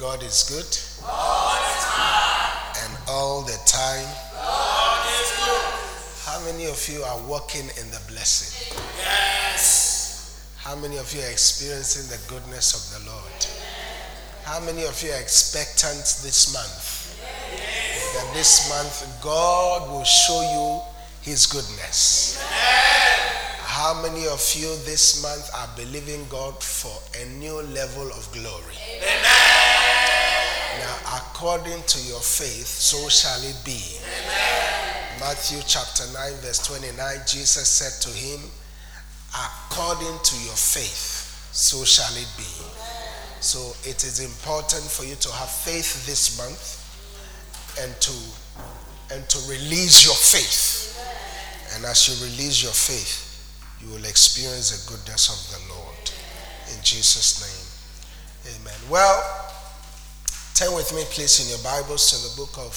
God is good. All the time. And all the time. God is good. How many of you are walking in the blessing? Yes. How many of you are experiencing the goodness of the Lord? How many of you are expectant this month? Yes. That this month God will show you his goodness. How many of you this month are believing God for a new level of glory? Amen. Now, according to your faith, so shall it be. Amen. Matthew chapter 9, verse 29, Jesus said to him, According to your faith, so shall it be. So it is important for you to have faith this month and to and to release your faith. And as you release your faith, you will experience the goodness of the Lord. In Jesus' name. Amen. Well, turn with me, please, in your Bibles to the book of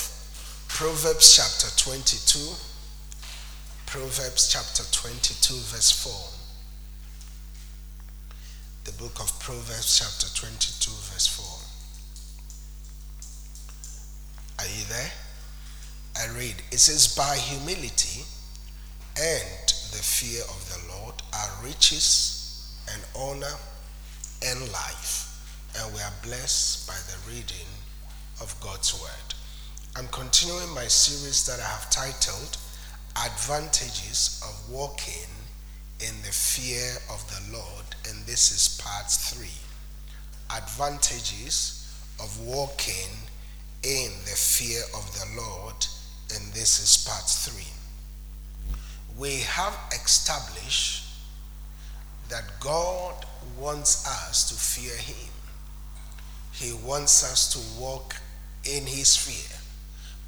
Proverbs, chapter 22. Proverbs, chapter 22, verse 4. The book of Proverbs, chapter 22, verse 4. Are you there? I read. It says, By humility and the fear of the Lord are riches and honor and life. And we are blessed by the reading of God's word. I'm continuing my series that I have titled Advantages of Walking in the Fear of the Lord, and this is part three. Advantages of walking in the fear of the Lord, and this is part three we have established that God wants us to fear Him. He wants us to walk in His fear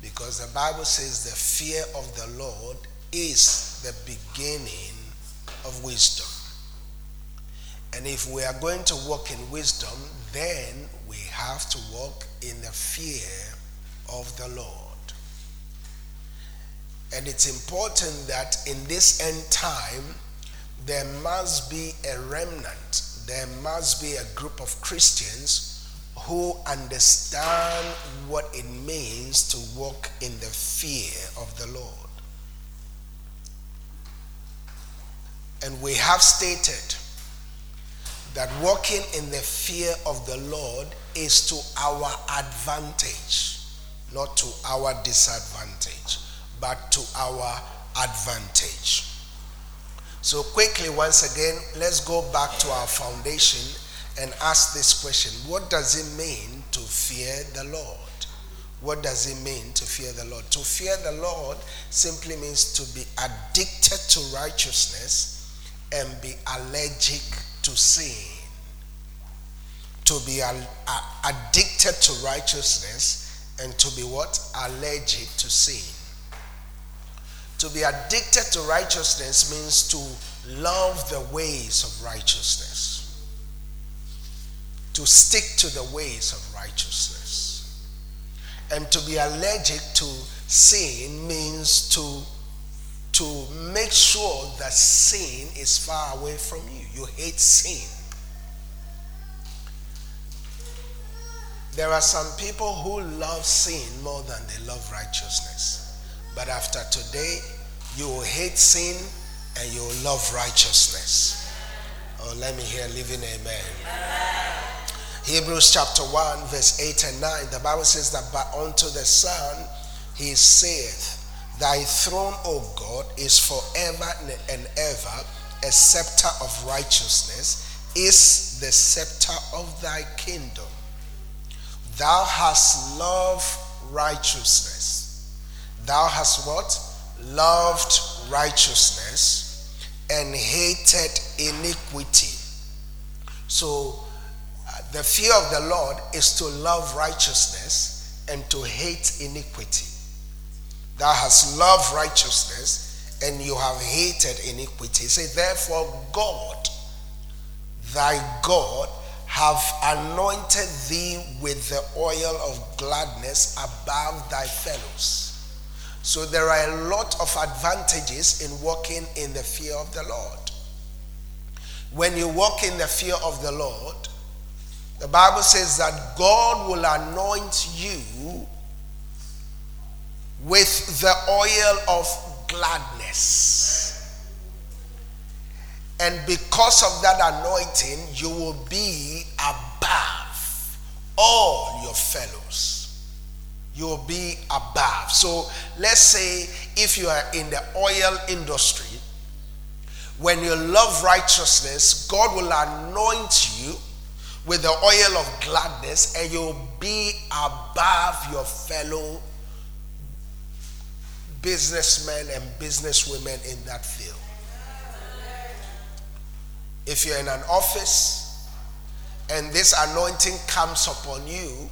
because the Bible says the fear of the Lord is the beginning of wisdom. And if we are going to walk in wisdom, then we have to walk in the fear of the Lord. And it's important that in this end time, there must be a remnant, there must be a group of Christians who understand what it means to walk in the fear of the Lord. And we have stated that walking in the fear of the Lord is to our advantage, not to our disadvantage but to our advantage. So, quickly, once again, let's go back to our foundation and ask this question What does it mean to fear the Lord? What does it mean to fear the Lord? To fear the Lord simply means to be addicted to righteousness and be allergic to sin. To be addicted to righteousness and to be what? Allergic to sin. To be addicted to righteousness means to love the ways of righteousness, to stick to the ways of righteousness. And to be allergic to sin means to, to make sure that sin is far away from you. You hate sin. There are some people who love sin more than they love righteousness. But after today, you will hate sin and you will love righteousness. Oh, let me hear living amen. amen. Hebrews chapter 1, verse 8 and 9. The Bible says that, But unto the Son he saith, Thy throne, O God, is forever and ever. A scepter of righteousness is the scepter of thy kingdom. Thou hast loved righteousness. Thou hast what? loved righteousness and hated iniquity. So, the fear of the Lord is to love righteousness and to hate iniquity. Thou hast loved righteousness and you have hated iniquity. Say, therefore, God, thy God, have anointed thee with the oil of gladness above thy fellows. So there are a lot of advantages in walking in the fear of the Lord. When you walk in the fear of the Lord, The Bible says that God will anoint you with the oil of gladness. And because of that anointing, you will be above all your fellows. You will be above. So let's say if you are in the oil industry, when you love righteousness, God will anoint you with the oil of gladness and you'll be above your fellow businessmen and businesswomen in that field. If you're in an office and this anointing comes upon you,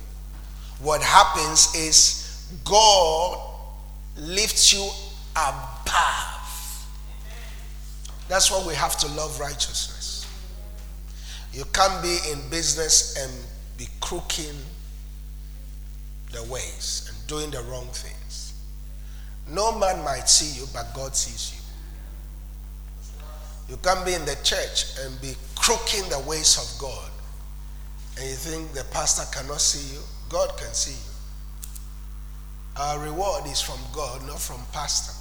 what happens is God lifts you above. That's why we have to love righteousness. You can't be in business and be crooking the ways and doing the wrong things. No man might see you, but God sees you. You can't be in the church and be crooking the ways of God. And you think the pastor cannot see you? God can see you. Our reward is from God, not from pastor.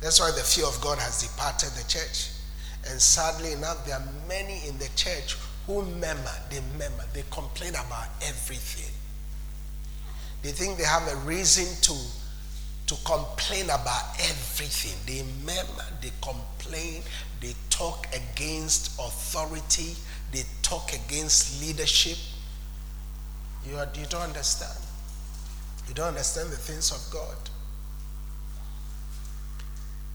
That's why the fear of God has departed the church. And sadly enough, there are many in the church who murmur, they murmur, they complain about everything. They think they have a reason to to complain about everything. They murmur, they complain, they talk against authority, they talk against leadership. You, are, you don't understand. You don't understand the things of God.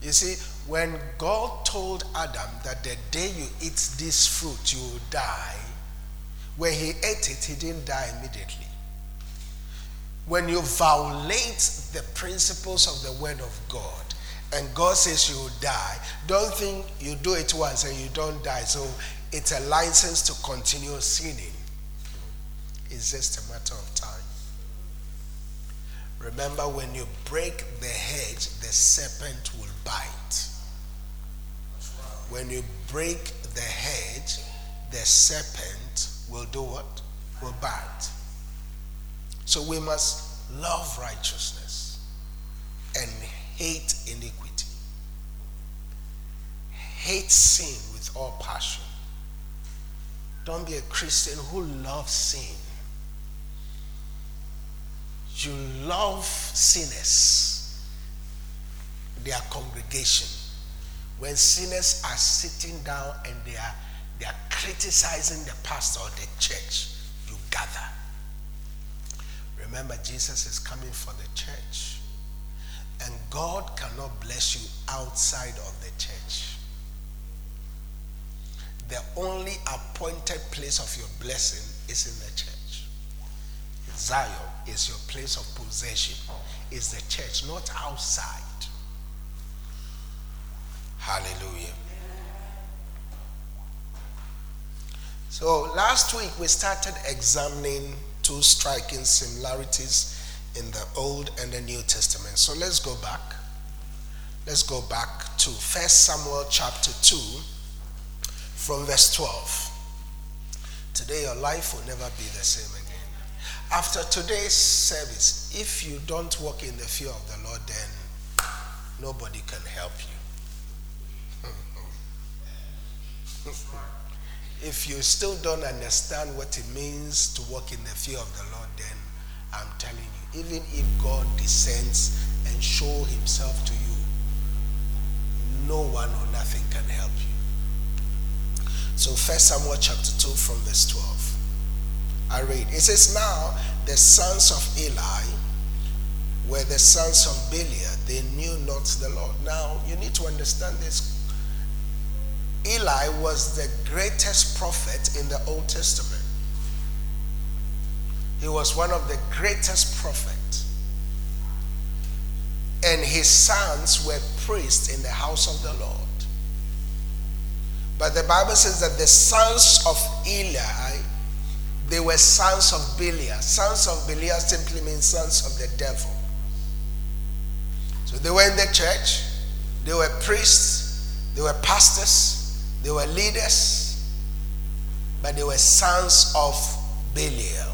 You see, when God told Adam that the day you eat this fruit, you will die, when he ate it, he didn't die immediately. When you violate the principles of the Word of God, and God says you will die, don't think you do it once and you don't die. So it's a license to continue sinning. It's just a matter of time. Remember, when you break the hedge, the serpent will bite. When you break the hedge, the serpent will do what? Will bite. So we must love righteousness and hate iniquity. Hate sin with all passion. Don't be a Christian who loves sin. You love sinners, their congregation. When sinners are sitting down and they are, they are criticizing the pastor or the church, you gather Remember, Jesus is coming for the church. And God cannot bless you outside of the church. The only appointed place of your blessing is in the church. Zion is your place of possession, is the church, not outside. Hallelujah. So last week we started examining two striking similarities in the Old and the New Testament. So let's go back. Let's go back to 1 Samuel chapter 2 from verse 12. Today your life will never be the same again. After today's service, if you don't walk in the fear of the Lord, then nobody can help you. if you still don't understand what it means to walk in the fear of the Lord, then I'm telling you, even if God descends and show himself to you, no one or nothing can help you. So First Samuel chapter 2 from verse 12. I read. It says, Now the sons of Eli were the sons of Belial. They knew not the Lord. Now you need to understand this Eli was the greatest prophet in the Old Testament. He was one of the greatest prophets. And his sons were priests in the house of the Lord. But the Bible says that the sons of Eli, they were sons of Belial. Sons of Belial simply means sons of the devil. So they were in the church, they were priests, they were pastors, they were leaders, but they were sons of Belial.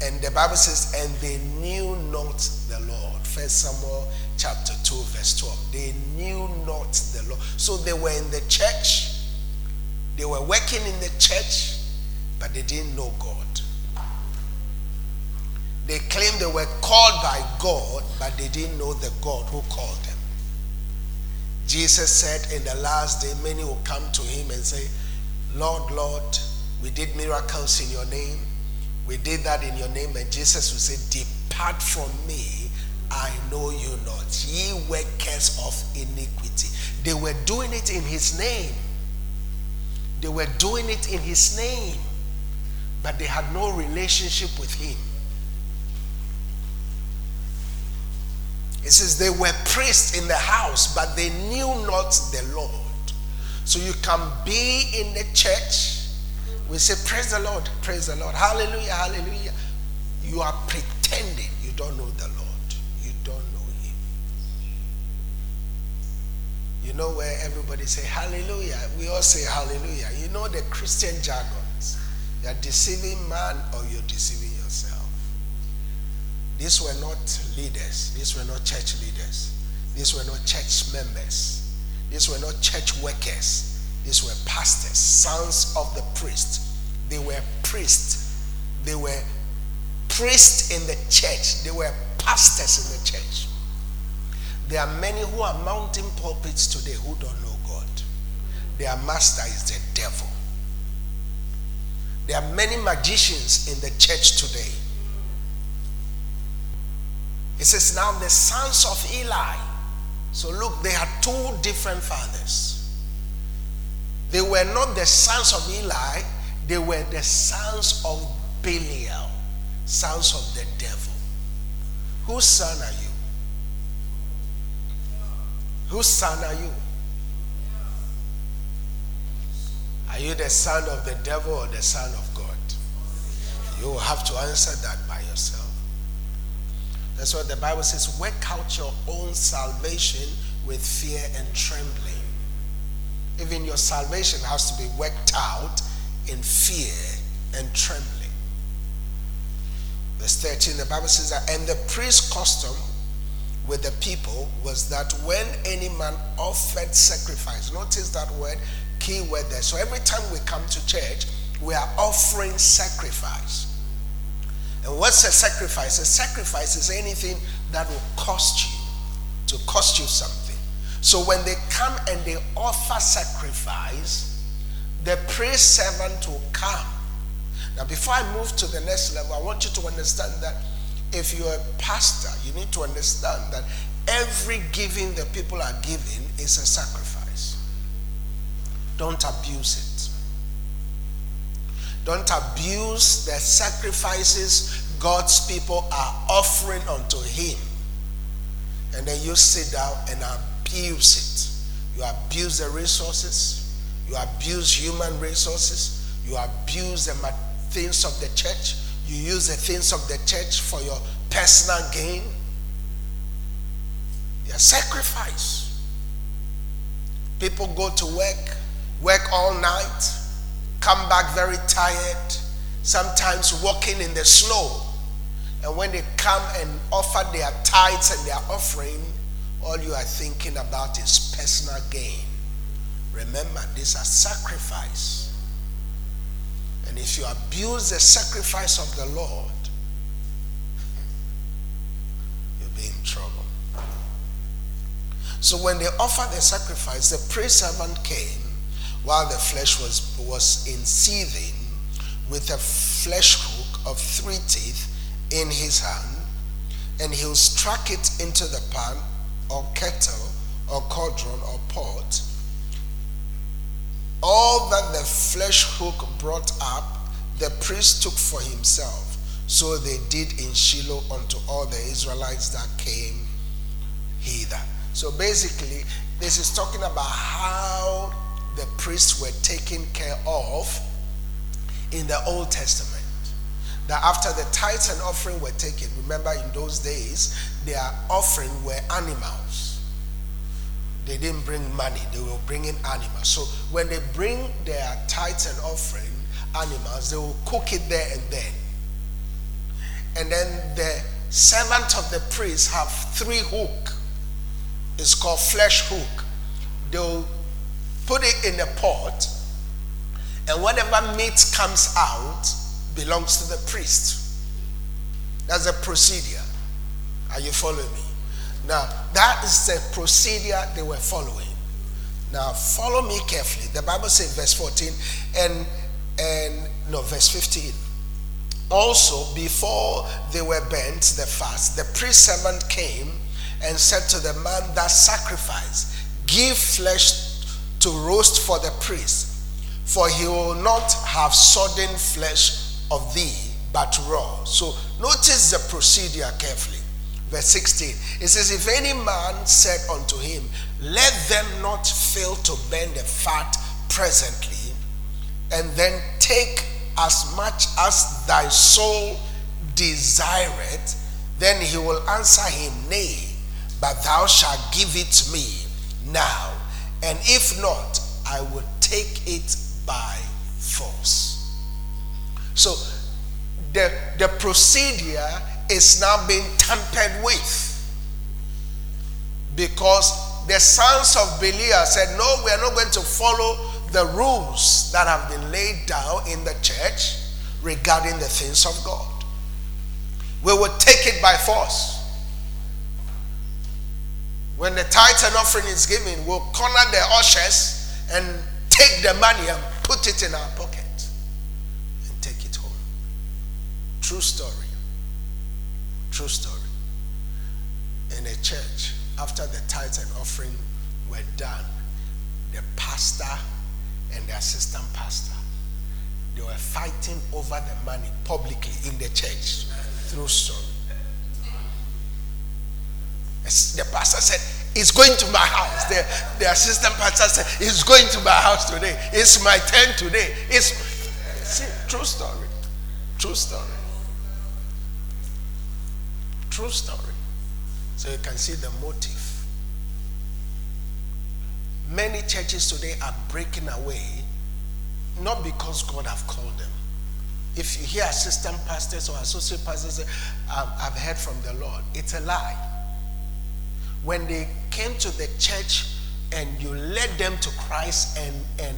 And the Bible says, and they knew not the Lord. First Samuel chapter 2, verse 12. They knew not the Lord. So they were in the church, they were working in the church, but they didn't know God. They claimed they were called by God, but they didn't know the God who called them. Jesus said, In the last day, many will come to him and say, Lord, Lord, we did miracles in your name. We did that in your name. And Jesus will say, Depart from me, I know you not. Ye workers of iniquity. They were doing it in his name. They were doing it in his name, but they had no relationship with him. It says they were priests in the house, but they knew not the Lord. So you can be in the church. We say, Praise the Lord, praise the Lord, hallelujah, hallelujah. You are pretending you don't know the Lord. You don't know Him. You know where everybody say hallelujah? We all say hallelujah. You know the Christian jargons. You're deceiving man or you're deceiving yourself. These were not leaders. These were not church leaders. These were not church members. These were not church workers. These were pastors, sons of the priest. They were priests. They were priests in the church. They were pastors in the church. There are many who are mounting pulpits today who don't know God. Their master is the devil. There are many magicians in the church today it says, Now the sons of Eli. So look, they had two different fathers. They were not the sons of Eli, they were the sons of Belial, sons of the devil. Whose son are you? Whose son are you? Are you the son of the devil or the son of God? You will have to answer that by yourself. That's what the Bible says work out your own salvation with fear and trembling. Even your salvation has to be worked out in fear and trembling. Verse 13, the Bible says that, and the priest's custom with the people was that when any man offered sacrifice, notice that word, key word there. So every time we come to church, we are offering sacrifice. And what's a sacrifice? A sacrifice is anything that will cost you, to cost you something. So when they come and they offer sacrifice, the priest servant will come. Now, before I move to the next level, I want you to understand that if you're a pastor, you need to understand that every giving the people are giving is a sacrifice. Don't abuse it. Don't abuse the sacrifices God's people are offering unto Him. And then you sit down and abuse it. You abuse the resources, you abuse human resources, you abuse the things of the church, you use the things of the church for your personal gain. They are sacrifice. People go to work, work all night, come back very tired, sometimes walking in the snow. And when they come and offer their tithes and their offering, all you are thinking about is personal gain. Remember, these are sacrifice. And if you abuse the sacrifice of the Lord, you'll be in trouble. So when they offered the sacrifice, the priest servant came while the flesh was, was in seething with a flesh hook of three teeth in his hand, and he'll struck it into the pan or kettle or cauldron or pot. All that the flesh hook brought up, the priest took for himself. So they did in Shiloh unto all the Israelites that came hither. So basically, this is talking about how the priests were taken care of in the Old Testament. That after the tithes and offering were taken, remember in those days, their offering were animals. they didn't bring money, they were bringing animals. So when they bring their tithes and offering animals, they will cook it there and then. And then the servant of the priest have three hook. It's called flesh hook. They'll put it in a pot, and whatever meat comes out belongs to the priest. That's a procedure. Are you following me? Now, that is the procedure they were following. Now, follow me carefully. The Bible says, verse 14, and and no, verse 15. Also, before they were burnt, the fast, the priest servant came and said to the man that sacrificed, Give flesh to roast for the priest, for he will not have sodden flesh of thee, but raw. So notice the procedure carefully. Verse 16. It says, If any man said unto him, Let them not fail to burn the fat presently, and then take as much as thy soul desireth, then he will answer him, Nay, but thou shalt give it me now, and if not, I will take it by force. So the, the procedure is now being tampered with because the sons of Belial said, No, we are not going to follow the rules that have been laid down in the church regarding the things of God. We will take it by force. When the tithe and offering is given, we'll corner the ushers and take the money and put it in our pocket and take it home. True story. True story. In a church, after the tithe and offering were done, the pastor and the assistant pastor, they were fighting over the money publicly in the church. True story. The pastor said, It's going to my house. The, the assistant pastor said, It's going to my house today. It's my turn today. It's see, true story. True story. True story. So you can see the motive. Many churches today are breaking away, not because God have called them. If you hear assistant pastors or associate pastors say, I've heard from the Lord, it's a lie. When they came to the church and you led them to Christ and and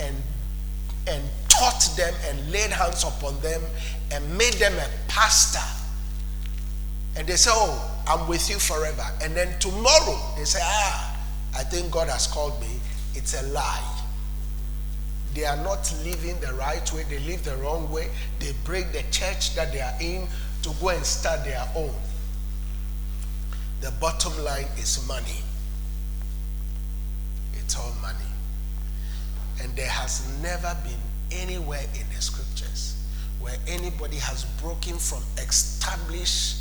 and and taught them and laid hands upon them and made them a pastor and they say, Oh, I'm with you forever. And then tomorrow they say, Ah, I think God has called me. It's a lie. They are not living the right way, they live the wrong way. They break the church that they are in to go and start their own. The bottom line is money. It's all money. And there has never been anywhere in the scriptures where anybody has broken from established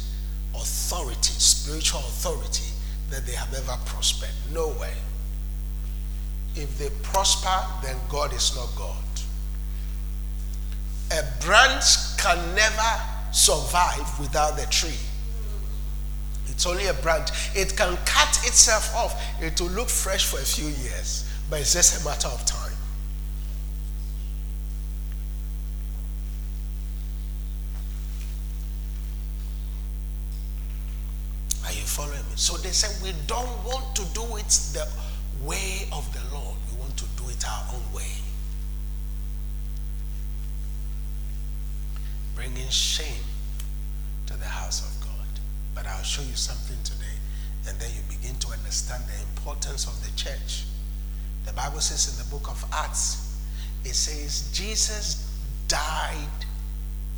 authority, spiritual authority, that they have ever prospered. Nowhere. If they prosper, then God is not God. A branch can never survive without the tree. It's only a branch. It can cut itself off. It will look fresh for a few years, but it's just a matter of time. Are you following me? So they said, We don't want to do it the way of the Lord. We want to do it our own way. Bringing shame to the house of. But I'll show you something today, and then you begin to understand the importance of the church. The Bible says in the book of Acts, it says, Jesus died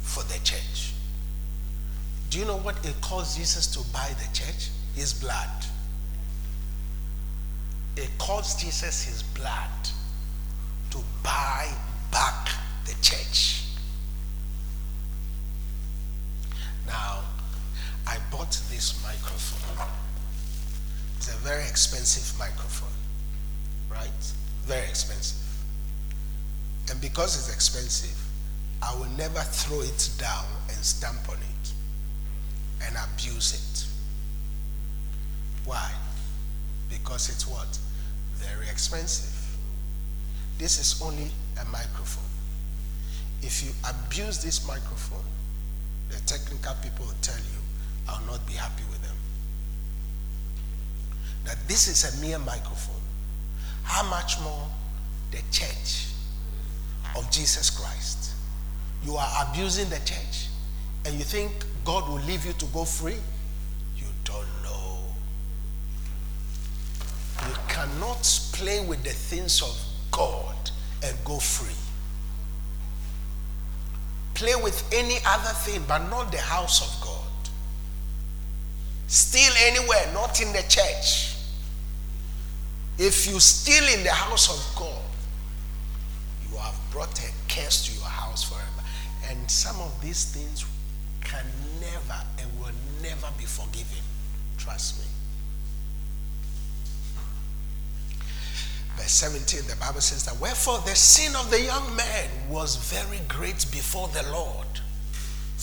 for the church. Do you know what it caused Jesus to buy the church? his blood. It cost Jesus his blood to buy back the church. Very expensive microphone, right? Very expensive. And because it's expensive, I will never throw it down and stamp on it and abuse it. Why? Because it's what? very expensive. This is only a microphone. If you abuse this microphone, the technical people will tell you, I'll not be happy with. That this is a mere microphone. How much more the church of Jesus Christ? You are abusing the church and you think God will leave you to go free? You don't know. You cannot play with the things of God and go free. Play with any other thing, but not the house of God. Steal anywhere, not in the church. If you steal in the house of God, you have brought a curse to your house forever. And some of these things can never and will never be forgiven. Trust me. Verse 17, the Bible says that, Wherefore the sin of the young man was very great before the Lord,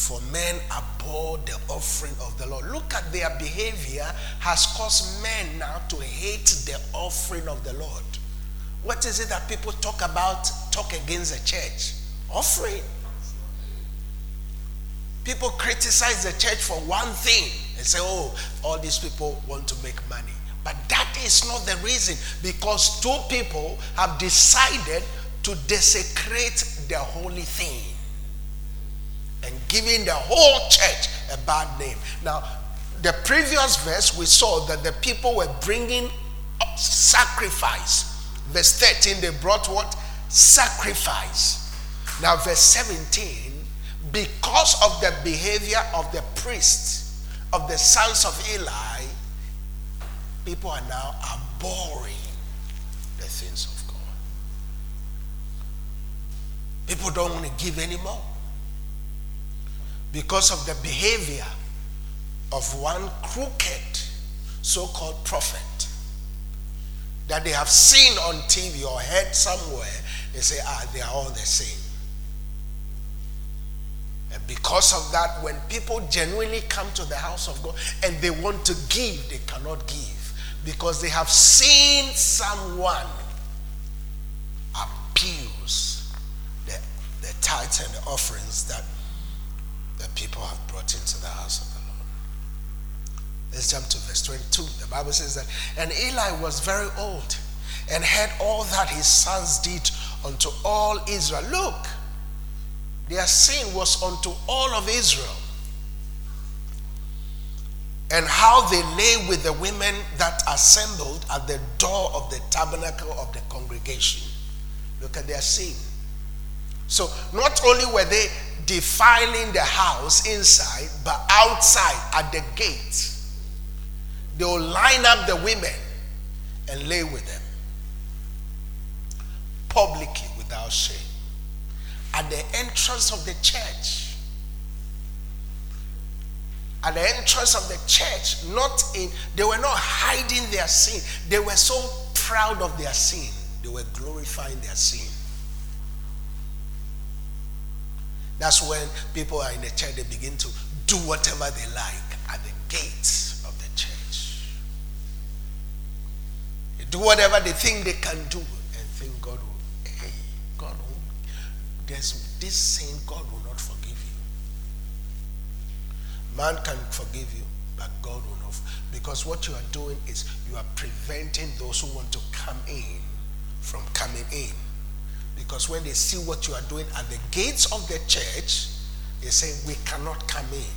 for men abhor the offering of the Lord. Look at their behavior has caused men now to hate the offering of the Lord. What is it that people talk about, talk against the church? Offering. People criticize the church for one thing and say, oh, all these people want to make money. But that is not the reason because two people have decided to desecrate the holy thing and giving the whole church a bad name. Now, the previous verse, we saw that the people were bringing sacrifice. Verse 13, they brought what? Sacrifice. Now, verse 17, because of the behavior of the priests, of the sons of Eli, people are now abhorring the things of God. People don't want to give anymore because of the behavior of one crooked so called prophet that they have seen on TV or heard somewhere. They say, ah, they are all the same. And because of that, when people genuinely come to the house of God and they want to give, they cannot give because they have seen someone abuse the, the tithes and the offerings that the people have brought into the house of the Lord. Let's jump to verse 22. The Bible says that, and Eli was very old and heard all that his sons did unto all Israel. Look, their sin was unto all of Israel. And how they lay with the women that assembled at the door of the tabernacle of the congregation. Look at their sin. So, not only were they defiling the house inside, but outside at the gate, they will line up the women and lay with them publicly without shame at the entrance of the church. At the entrance of the church, not in, they were not hiding their sin. They were so proud of their sin, they were glorifying their sin. That's when people are in the church, they begin to do whatever they like at the gates of the church. They do whatever they think they can do and think God will, hey, God will there's this sin God will not forgive you. Man can forgive you, but God will not. Because what you are doing is you are preventing those who want to come in from coming in. Because when they see what you are doing at the gates of the church, they say, We cannot come in.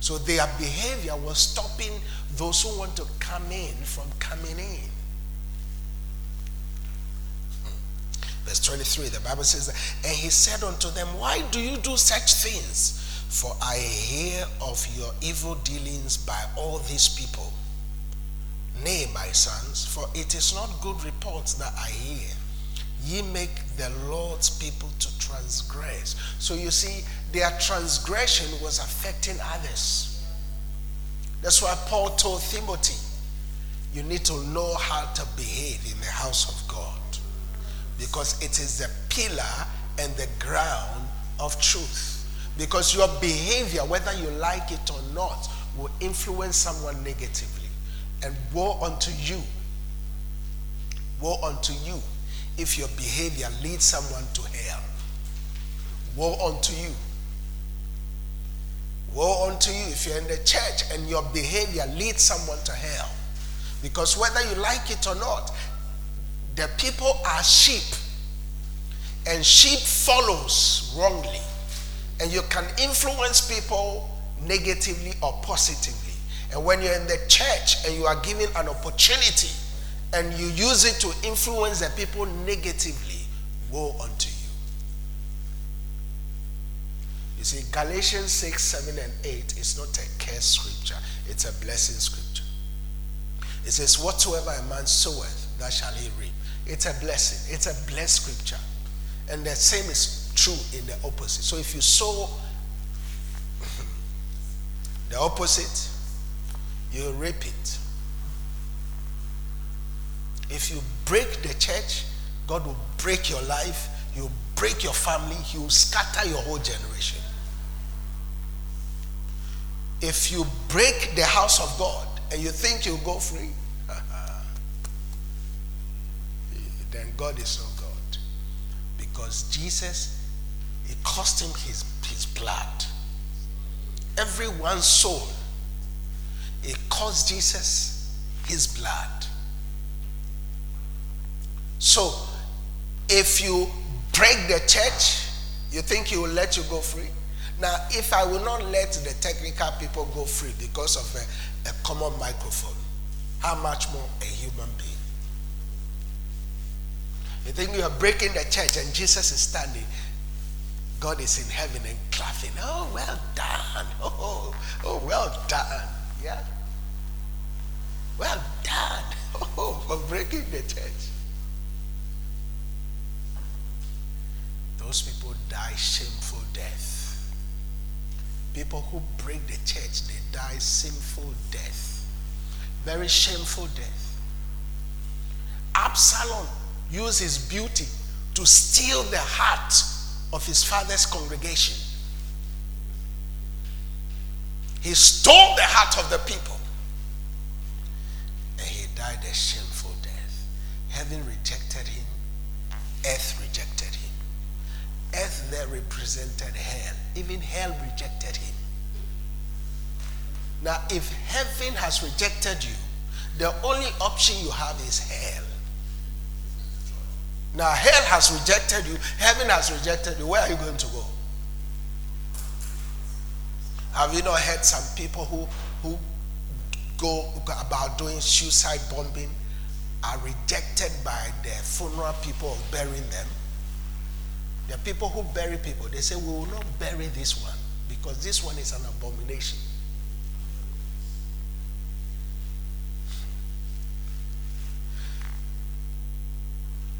So their behavior was stopping those who want to come in from coming in. Verse 23, the Bible says, And he said unto them, Why do you do such things? For I hear of your evil dealings by all these people. Nay, my sons, for it is not good reports that I hear. Ye make the Lord's people to transgress. So you see, their transgression was affecting others. That's why Paul told Timothy, you need to know how to behave in the house of God because it is the pillar and the ground of truth. Because your behavior, whether you like it or not, will influence someone negatively. And woe unto you Woe unto you if your behavior leads someone to hell. Woe unto you. Woe unto you if you're in the church and your behavior leads someone to hell. Because whether you like it or not, the people are sheep. And sheep follows wrongly. And you can influence people negatively or positively. And when you're in the church and you are given an opportunity and you use it to influence the people negatively, woe unto you. You see, Galatians 6, 7, and 8 is not a curse scripture, it's a blessing scripture. It says, Whatsoever a man soweth, that shall he reap. It's a blessing, it's a blessed scripture. And the same is true in the opposite. So if you sow the opposite, you reap it. If you break the church, God will break your life, will break your family, He will scatter your whole generation. If you break the house of God and you think you'll go free, then God is no God. Because Jesus, it cost him his, his blood. Everyone's soul, it cost Jesus his blood. So, if you break the church, you think he will let you go free? Now, if I will not let the technical people go free because of a, a common microphone, how much more a human being? You think you are breaking the church and Jesus is standing. God is in heaven and clapping. Oh, well done. Oh, oh, well done. Yeah. Well done. Oh, for breaking the church. Those people die shameful death. People who break the church, they die sinful death. Very shameful death. Absalom used his beauty to steal the heart of his father's congregation. He stole the heart of the people. And he died a shameful death. Heaven rejected him, earth rejected him. Earth there represented hell. Even hell rejected him. Now, if heaven has rejected you, the only option you have is hell. Now, hell has rejected you, heaven has rejected you. Where are you going to go? Have you not heard some people who, who go about doing suicide bombing are rejected by the funeral people of burying them? The are people who bury people. They say, We will not bury this one because this one is an abomination.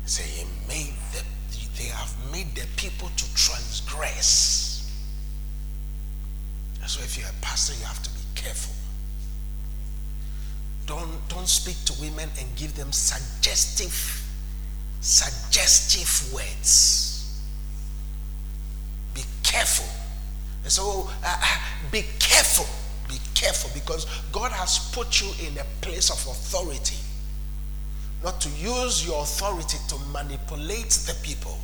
Say, he made the, they have made the people to transgress. So if you're a pastor, you have to be careful. Don't, don't speak to women and give them suggestive, suggestive words careful. And so uh, uh, be careful. Be careful because God has put you in a place of authority. Not to use your authority to manipulate the people.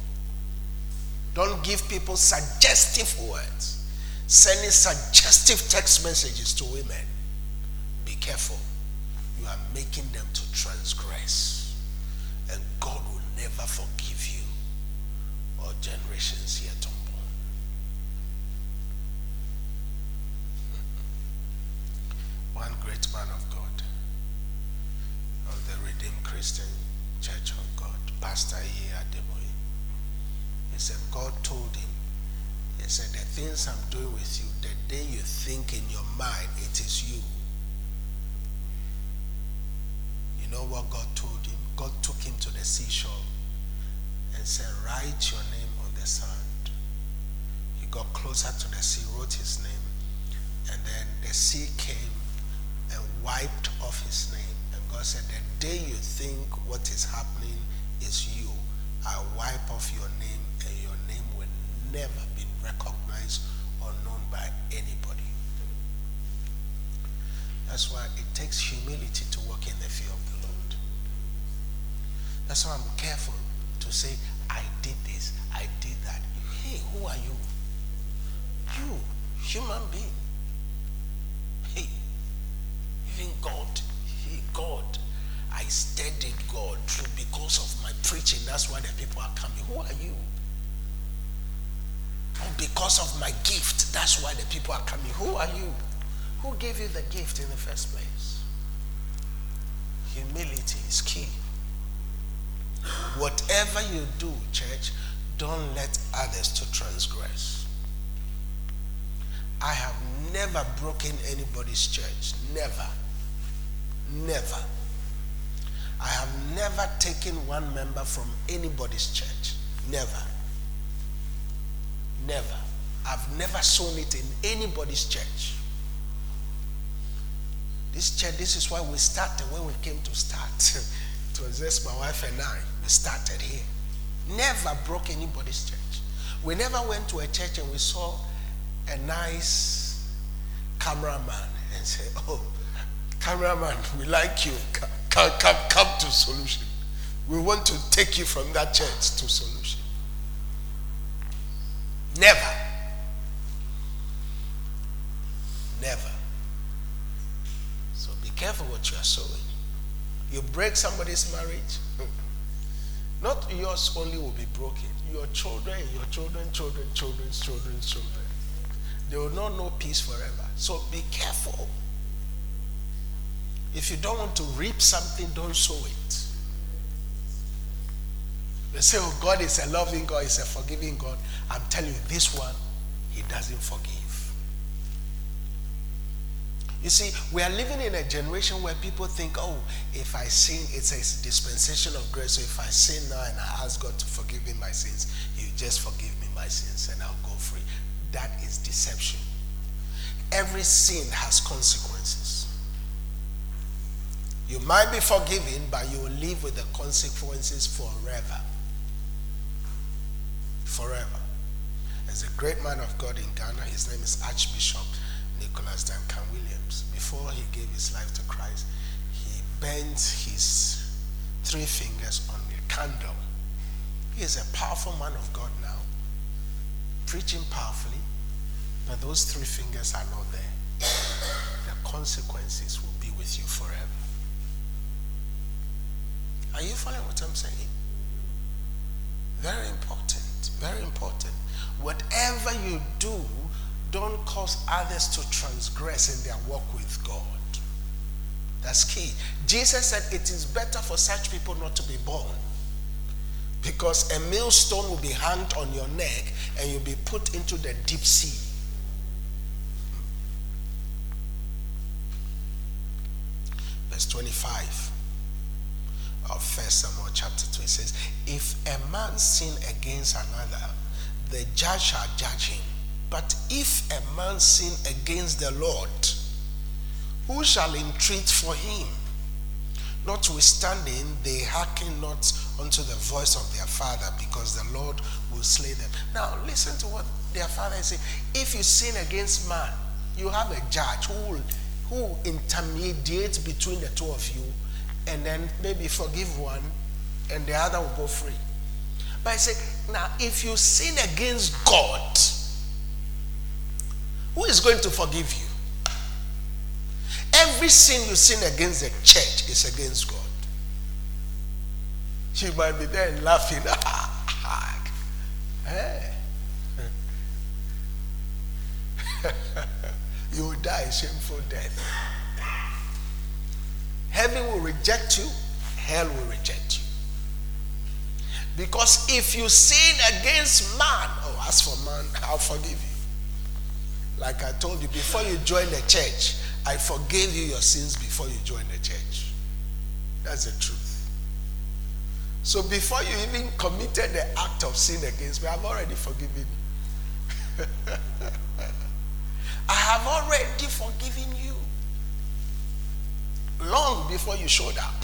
Don't give people suggestive words. Sending suggestive text messages to women. Be careful. You are making them to transgress. And God will never forgive you or generations yet one great man of God of the Redeemed Christian Church of God, Pastor E. Adeboye. He said, God told him, He said, the things I'm doing with you, the day you think in your mind it is you. You know what God told him? God took him to the seashore and said, Write your name on the sand. He got closer to the sea, wrote his name, and then the sea came and wiped off his name. And God said, The day you think what is happening is you, I wipe off your name and your name will never be recognized or known by anybody. That's why it takes humility to walk in the fear of the Lord. That's why I'm careful to say, I did this, I did that. Hey, who are you? You, human being. Even God, he, God. I studied God through because of my preaching. That's why the people are coming. Who are you? Oh, because of my gift. That's why the people are coming. Who are you? Who gave you the gift in the first place? Humility is key. Whatever you do, church, don't let others to transgress. I have never broken anybody's church. Never. Never. I have never taken one member from anybody's church. Never. Never. I've never sown it in anybody's church. This church, this is why we started when we came to start. it was just my wife and I. We started here. Never broke anybody's church. We never went to a church and we saw a nice cameraman and say, Oh, cameraman, we like you. Come, come, come to solution. We want to take you from that church to solution. Never. Never. So be careful what you are sowing. You break somebody's marriage, not yours only will be broken. Your children, your children, children, children's children's children. They will not know peace forever. So be careful. If you don't want to reap something, don't sow it. They say, oh, God is a loving God, He's a forgiving God. I'm telling you, this one, He doesn't forgive. You see, we are living in a generation where people think, oh, if I sin, it's a dispensation of grace. So if I sin now and I ask God to forgive me my sins, you just forgive me my sins and I'll go free. That is deception. Every sin has consequences. You might be forgiven, but you will live with the consequences forever. Forever. There's a great man of God in Ghana. His name is Archbishop Nicholas Duncan Williams. Before he gave his life to Christ, he bent his three fingers on a candle. He is a powerful man of God now, preaching powerfully, but those three fingers are not there. The consequences will be with you forever. Are you following what I'm saying? Very important. Very important. Whatever you do, don't cause others to transgress in their walk with God. That's key. Jesus said it is better for such people not to be born. Because a millstone will be hanged on your neck and you'll be put into the deep sea. Verse 25 of First Samuel chapter 2 it says, If a man sin against another, the judge shall judge him. But if a man sin against the Lord, who shall entreat for him? Notwithstanding, they hearken not unto the voice of their father, because the Lord will slay them. Now, listen to what their father is saying. If you sin against man, you have a judge who will, who intermediates between the two of you, and then maybe forgive one, and the other will go free. But I say, now, if you sin against God, who is going to forgive you? Every sin you sin against the church is against God. She might be there laughing. hey. you will die a shameful death. Heaven will reject you, hell will reject you. Because if you sin against man, oh, as for man, I'll forgive you. Like I told you, before you join the church, I forgave you your sins before you join the church. That's the truth. So before you even committed the act of sin against me, I've already forgiven you. I have already forgiven you. Long before you showed up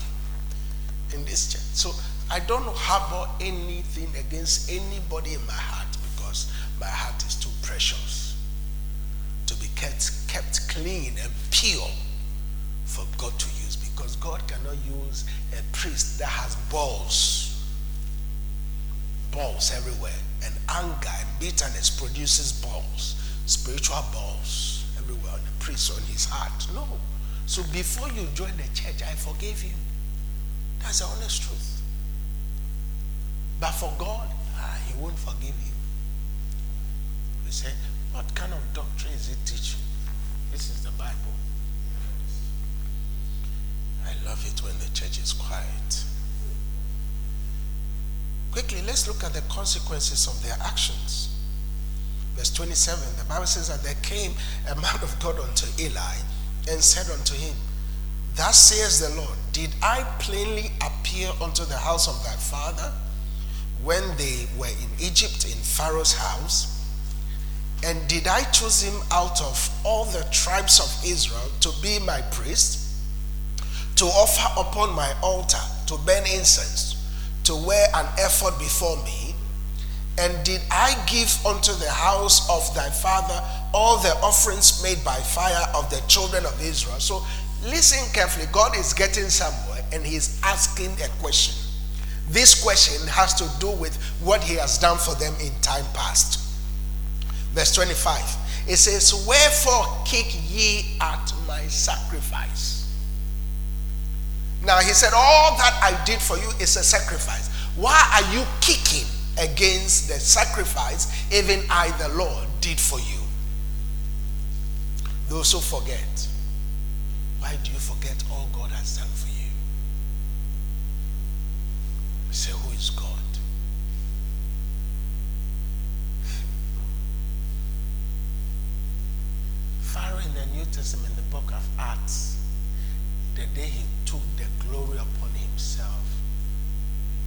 in this church. So I don't harbor anything against anybody in my heart because my heart is too precious to be kept, kept clean and pure for God to use because God cannot use a priest that has balls, balls everywhere, and anger and bitterness produces balls, spiritual balls everywhere the priest on his heart. No. So before you join the church, I forgave you. That's the honest truth. But for God, ah, He won't forgive you. We say, what kind of doctrine is it teaching? This is the Bible. I love it when the church is quiet. Quickly, let's look at the consequences of their actions. Verse 27, the Bible says that there came a man of God unto Eli and said unto him, Thus says the Lord, Did I plainly appear unto the house of thy father when they were in Egypt in Pharaoh's house? And did I choose him out of all the tribes of Israel to be my priest, to offer upon my altar, to burn incense, to wear an ephod before me? And did I give unto the house of thy father all the offerings made by fire of the children of Israel? So listen carefully. God is getting somewhere and he's asking a question. This question has to do with what he has done for them in time past. Verse 25. It says, Wherefore kick ye at my sacrifice? Now he said, All that I did for you is a sacrifice. Why are you kicking against the sacrifice even I, the Lord, did for you? Those who forget. Why do you forget all God has done for you? Say, Who is God? Pharaoh in the New Testament, in the book of Acts, the day he took the glory upon himself,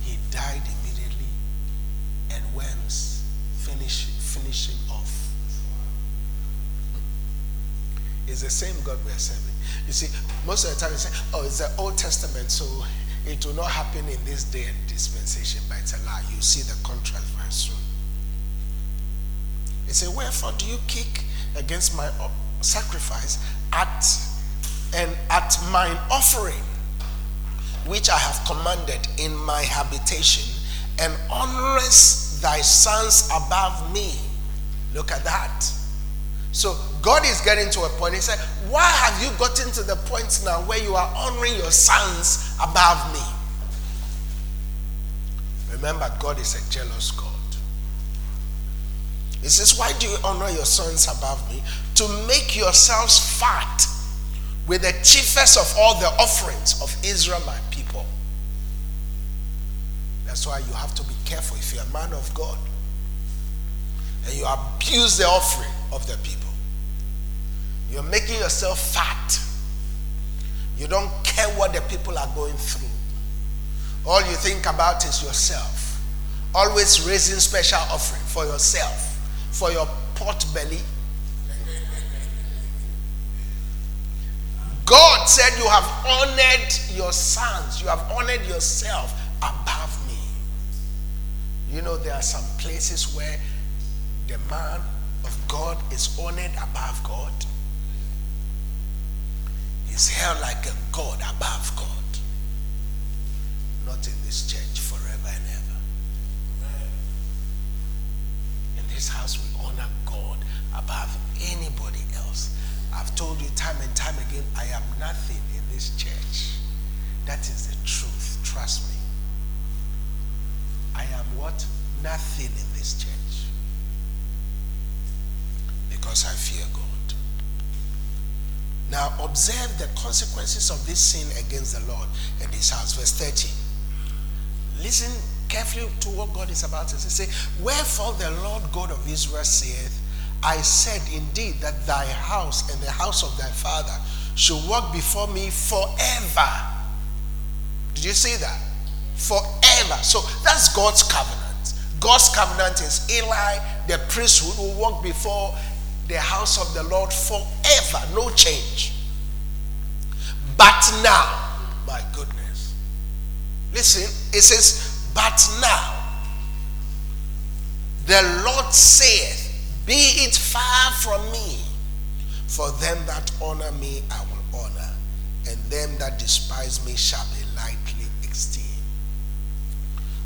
he died immediately and worms finish, finish him off. It's the same God we're serving. You see, most of the time you say, oh, it's the Old Testament, so it will not happen in this day and dispensation, but it's a lie. You see the contrast very soon. He said, Wherefore do you kick against my uh, sacrifice at and at mine offering, which I have commanded in my habitation, and honorest thy sons above me? Look at that. So God is getting to a point. He said, Why have you gotten to the point now where you are honoring your sons above me? Remember, God is a jealous God. He says, Why do you honor your sons above me? To make yourselves fat with the chiefest of all the offerings of Israel. That's why you have to be careful if you're a man of God and you abuse the offering of the people. You're making yourself fat. You don't care what the people are going through. All you think about is yourself. Always raising special offering for yourself, for your pot belly. God said you have honored your sons, you have honored yourself above. You know, there are some places where the man of God is honored above God. He's held like a God above God. Not in this church forever and ever. In this house, we honor God above anybody else. I've told you time and time again, I am nothing in this church. That is the truth. Trust me. I am what? Nothing in this church. Because I fear God. Now observe the consequences of this sin against the Lord and his house. Verse 30. Listen carefully to what God is about to say. Wherefore the Lord God of Israel saith, I said indeed that thy house and the house of thy father should walk before me forever. Did you see that? Forever. So that's God's covenant. God's covenant is Eli, the priesthood, will walk before the house of the Lord forever. No change. But now, my goodness. Listen, it says, but now, the Lord saith, Be it far from me, for them that honor me I will honor, and them that despise me shall be lightly esteemed.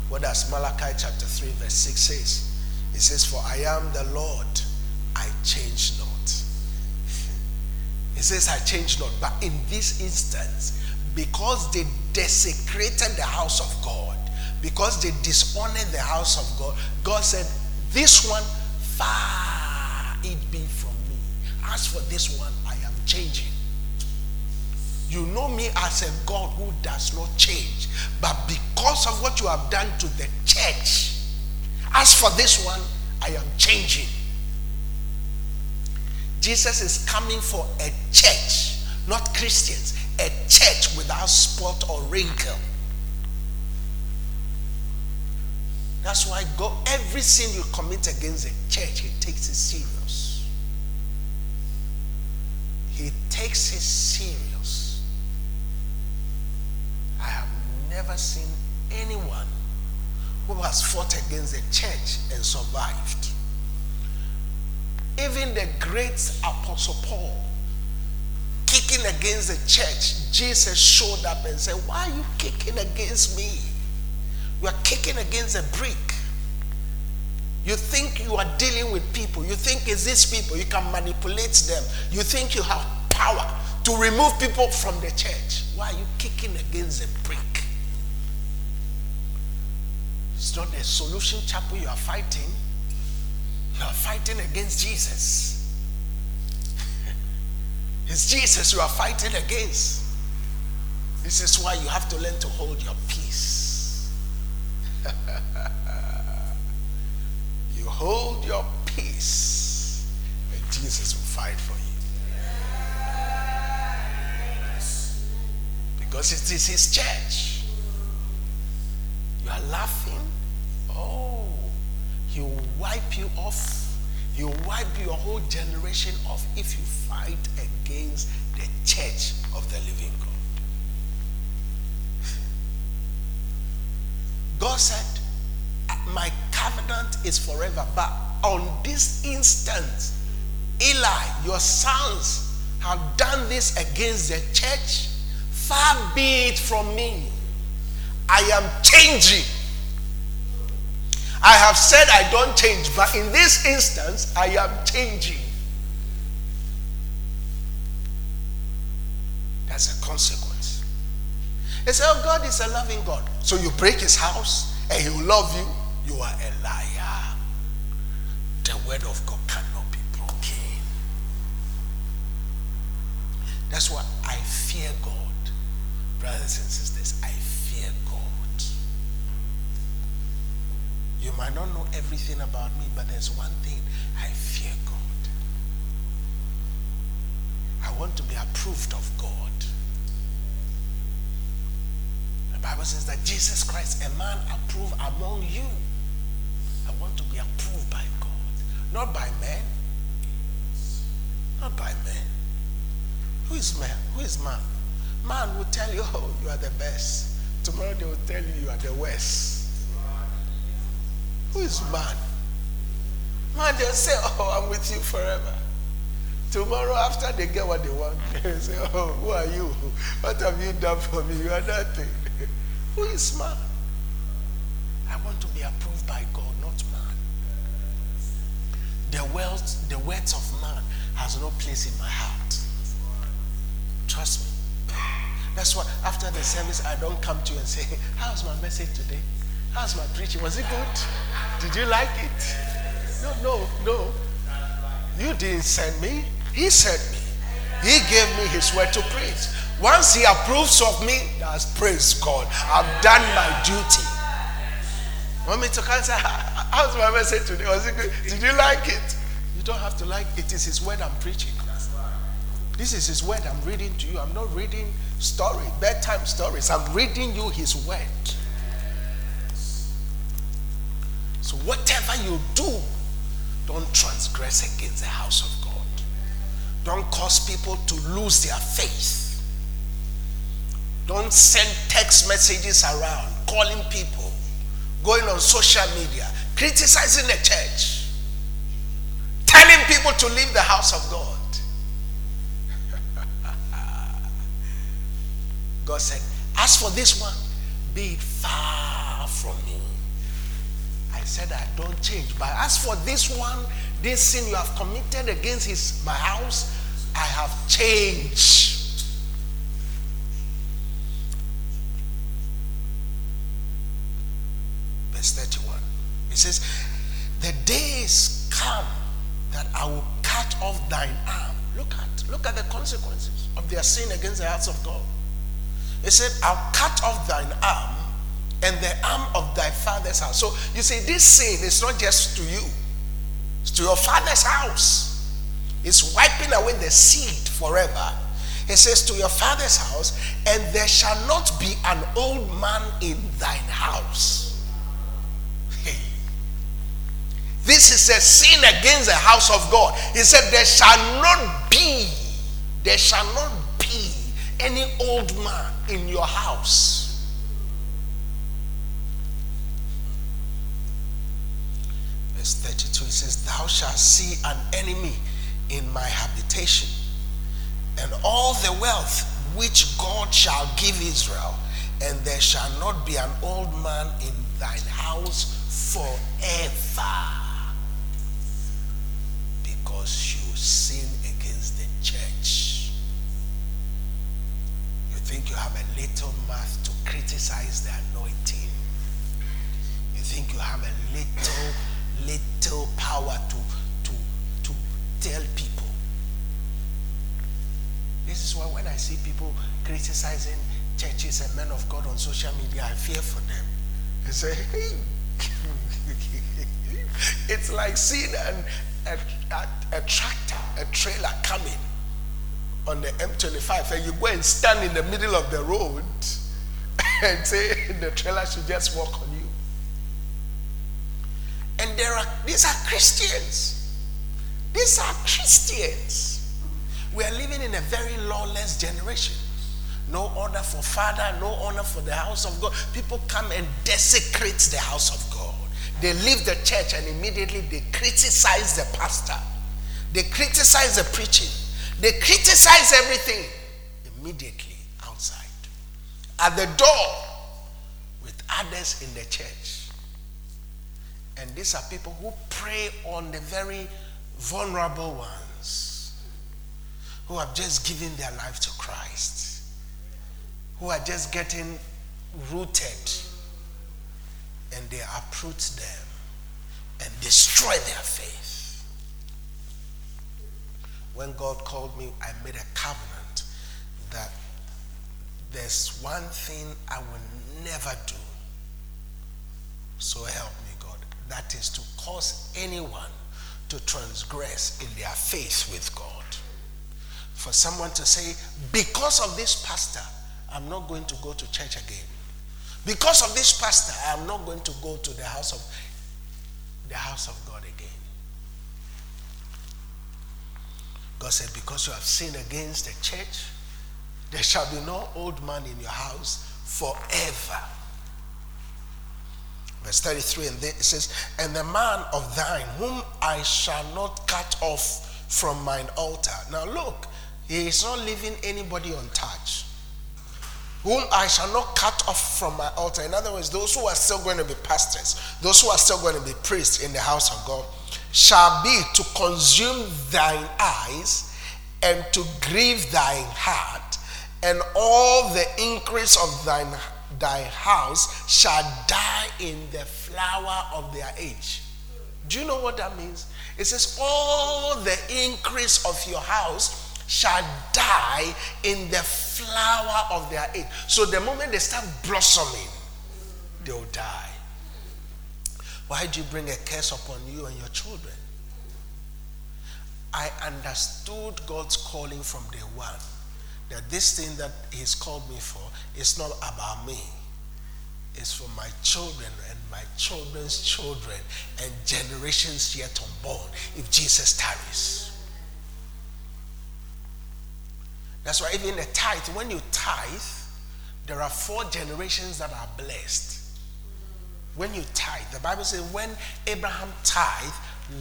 What does Malachi chapter 3, verse 6 says? It says, For I am the Lord, I change not. It says, I change not. But in this instance, because they desecrated the house of God, because they dishonored the house of God, God said, This one, far it be from me. As for this one, I am changing. You know me as a God who does not change. But because of what you have done to the church, as for this one, I am changing. Jesus is coming for a church, not Christians, a church without spot or wrinkle. That's why God, every sin you commit against the church, He takes it serious. He takes it serious. I have never seen anyone who has fought against the church and survived. Even the great Apostle Paul, kicking against the church, Jesus showed up and said, Why are you kicking against me? You are kicking against a brick. You think you are dealing with people. You think it's these people. You can manipulate them. You think you have power to remove people from the church. Why are you kicking against a brick? It's not a solution chapel you are fighting. You are fighting against Jesus. it's Jesus you are fighting against. This is why you have to learn to hold your peace. you hold your peace, and Jesus will fight for Because it is his church. You are laughing. Oh, he will wipe you off. He will wipe your whole generation off if you fight against the church of the living God. God said, My covenant is forever. But on this instant, Eli, your sons have done this against the church. Far be it from me. I am changing. I have said I don't change, but in this instance, I am changing. That's a consequence. They say, Oh, God is a loving God. So you break his house and he will love you. You are a liar. The word of God cannot be broken. That's why I fear God. Brothers and sisters, I fear God. You might not know everything about me, but there's one thing I fear God. I want to be approved of God. The Bible says that Jesus Christ, a man approved among you. I want to be approved by God, not by men. Not by men. Who is man? Who is man? Man will tell you, oh, you are the best. Tomorrow they will tell you you are the worst. Who is man? Man, they'll say, oh, I'm with you forever. Tomorrow, after they get what they want, they say, oh, who are you? What have you done for me? You are nothing. Who is man? I want to be approved by God, not man. The words, the words of man has no place in my heart. Trust me. That's why after the service, I don't come to you and say, How's my message today? How's my preaching? Was it good? Did you like it? No, no, no. You didn't send me. He sent me. He gave me his word to preach. Once he approves of me, that's praise God. I've done my duty. Want me to come say, how's my message today? Was it good? Did you like it? You don't have to like it. It is his word I'm preaching. This is his word I'm reading to you. I'm not reading story, bedtime stories. I'm reading you his word. So whatever you do, don't transgress against the house of God. Don't cause people to lose their faith. Don't send text messages around calling people, going on social media, criticizing the church, telling people to leave the house of God. God said, As for this one, be it far from me. I said, I don't change. But as for this one, this sin you have committed against his my house, I have changed. Verse 31. It says, The days come that I will cut off thine arm. Look at look at the consequences of their sin against the house of God. He said, I'll cut off thine arm and the arm of thy father's house. So you see, this sin is not just to you, it's to your father's house. It's wiping away the seed forever. He says, To your father's house, and there shall not be an old man in thine house. This is a sin against the house of God. He said, There shall not be, there shall not be any old man in your house. Verse 32 it says, Thou shalt see an enemy in my habitation, and all the wealth which God shall give Israel, and there shall not be an old man in thine house forever. Because you sin against the church. You think you have a little mouth to criticize the anointing. You think you have a little, little power to, to, to tell people. This is why when I see people criticizing churches and men of God on social media, I fear for them. I say, hey, it's like seeing an, a, a, a tractor, a trailer coming on the M25, and you go and stand in the middle of the road and say the trailer should just walk on you. And there are these are Christians. These are Christians. We are living in a very lawless generation. No honor for father, no honor for the house of God. People come and desecrate the house of God. They leave the church and immediately they criticize the pastor. They criticize the preaching. They criticize everything immediately outside. At the door with others in the church. And these are people who prey on the very vulnerable ones who have just given their life to Christ, who are just getting rooted, and they uproot them and destroy their faith. When God called me, I made a covenant that there's one thing I will never do. So help me, God. That is to cause anyone to transgress in their faith with God. For someone to say, because of this pastor, I'm not going to go to church again. Because of this pastor, I'm not going to go to the house of the house of God again. God said, Because you have sinned against the church, there shall be no old man in your house forever. Verse 33, and it says, And the man of thine, whom I shall not cut off from mine altar. Now look, he is not leaving anybody untouched. Whom I shall not cut off from my altar. In other words, those who are still going to be pastors, those who are still going to be priests in the house of God, shall be to consume thine eyes and to grieve thine heart, and all the increase of thine thy house shall die in the flower of their age. Do you know what that means? It says, All the increase of your house shall die in the flower of their age. So the moment they start blossoming, they'll die. Why do you bring a curse upon you and your children? I understood God's calling from day one that this thing that He's called me for is not about me. It's for my children and my children's children and generations yet unborn if Jesus tarries. That's why even the tithe, when you tithe, there are four generations that are blessed. When you tithe, the Bible says when Abraham tithe,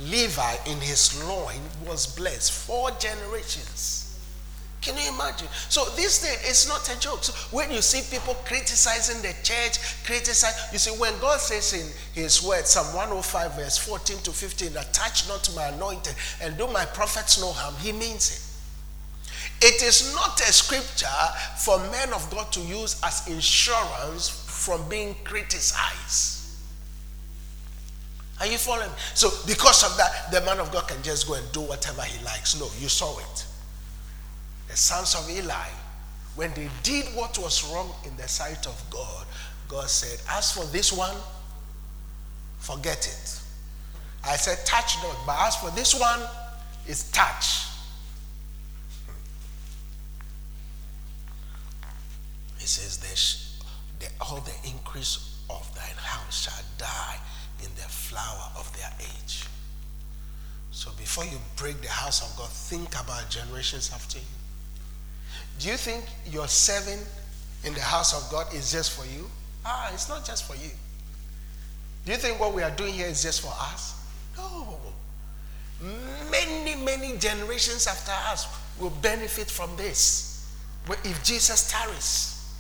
Levi in his loin was blessed. Four generations Can you imagine? So this thing is not a joke. So when you see people criticizing the church, criticize, you see, when God says in his word, Psalm 105, verse 14 to 15, attach not to my anointing and do my prophets no harm, he means it. It is not a scripture for men of God to use as insurance from being criticized. Are you following? So, because of that, the man of God can just go and do whatever he likes. No, you saw it the sons of Eli, when they did what was wrong in the sight of God, God said, As for this one, forget it. I said, Touch not, but as for this one, it's touch. He says, the, All the increase of thine house shall die in the flower of their age. So before you break the house of God, think about generations after you. Do you think your serving in the house of God is just for you? Ah, it's not just for you. Do you think what we are doing here is just for us? No. Many, many generations after us will benefit from this. If Jesus tarries,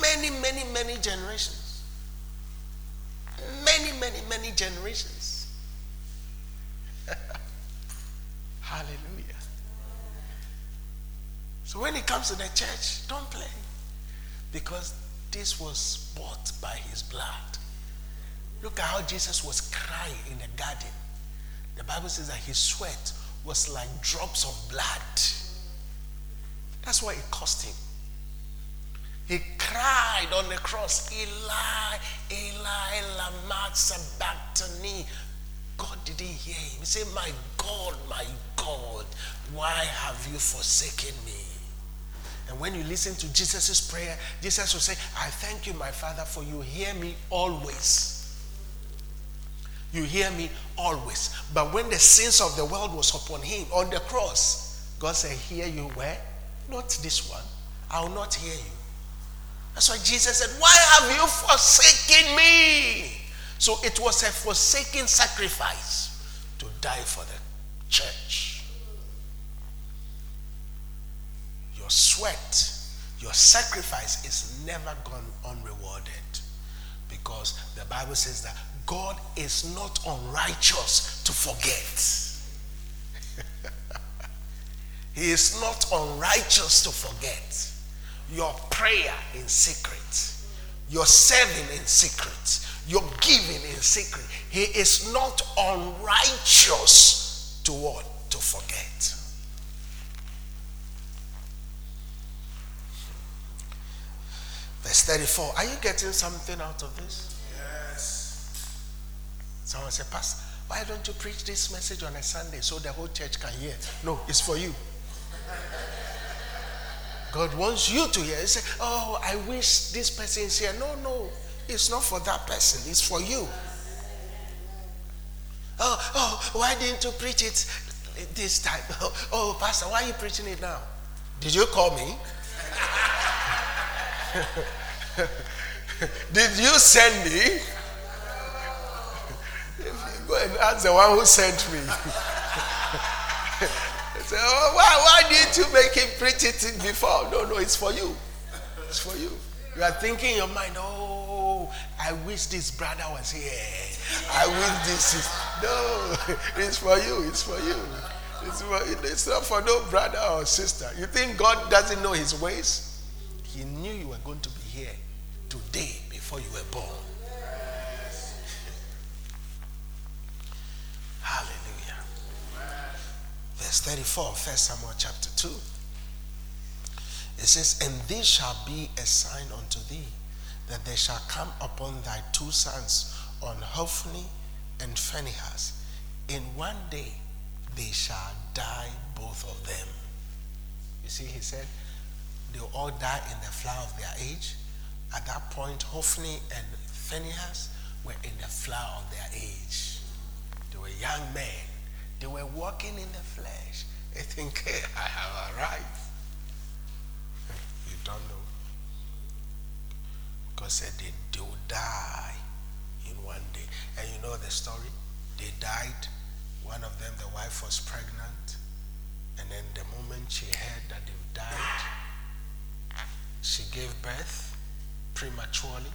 many, many, many generations. Many, many, many generations. Hallelujah. So when it comes to the church, don't play. Because this was bought by his blood. Look at how Jesus was crying in the garden. The Bible says that his sweat was like drops of blood. That's why it cost him. He cried on the cross, Eli, Eli, lama sabachthani. God didn't hear him. He said, My God, my God, why have you forsaken me? And when you listen to Jesus' prayer, Jesus will say, I thank you, my Father, for you hear me always. You hear me always. But when the sins of the world was upon him on the cross, God said, Hear you where? Not this one. I will not hear you. That's why Jesus said, Why have you forsaken me? So it was a forsaken sacrifice to die for the church. your sweat, your sacrifice is never gone unrewarded. Because the Bible says that God is not unrighteous to forget. he is not unrighteous to forget. Your prayer in secret, your serving in secret, your giving in secret. He is not unrighteous to what? To forget. Verse 34. Are you getting something out of this? Yes. Someone said, Pastor, why don't you preach this message on a Sunday so the whole church can hear? No, it's for you. God wants you to hear. He said, Oh, I wish this person is here. No, no, it's not for that person, it's for you. Oh, oh, why didn't you preach it this time? Oh, oh Pastor, why are you preaching it now? Did you call me? Did you send me? Go and ask the one who sent me. Say, oh, why, why didn't you make him preach it before? No, no, it's for you. It's for you. You are thinking in your mind, oh, I wish this brother was here. I wish this is. No, it's for you. It's for you. It's, for, it's not for no brother or sister. You think God doesn't know his ways? He knew you were going to be here today before you were born. Hallelujah. Verse 34, 1 Samuel chapter 2. It says, And this shall be a sign unto thee, that there shall come upon thy two sons, on Hophni and Phinehas. In one day they shall die, both of them. You see, he said, they'll all die in the flower of their age. At that point, Hophni and Phinehas were in the flower of their age. They were young men. They were walking in the flesh. They think, hey, I have arrived. You don't know. God said they, they will die in one day. And you know the story? They died. One of them, the wife was pregnant. And then the moment she heard that they died, she gave birth prematurely.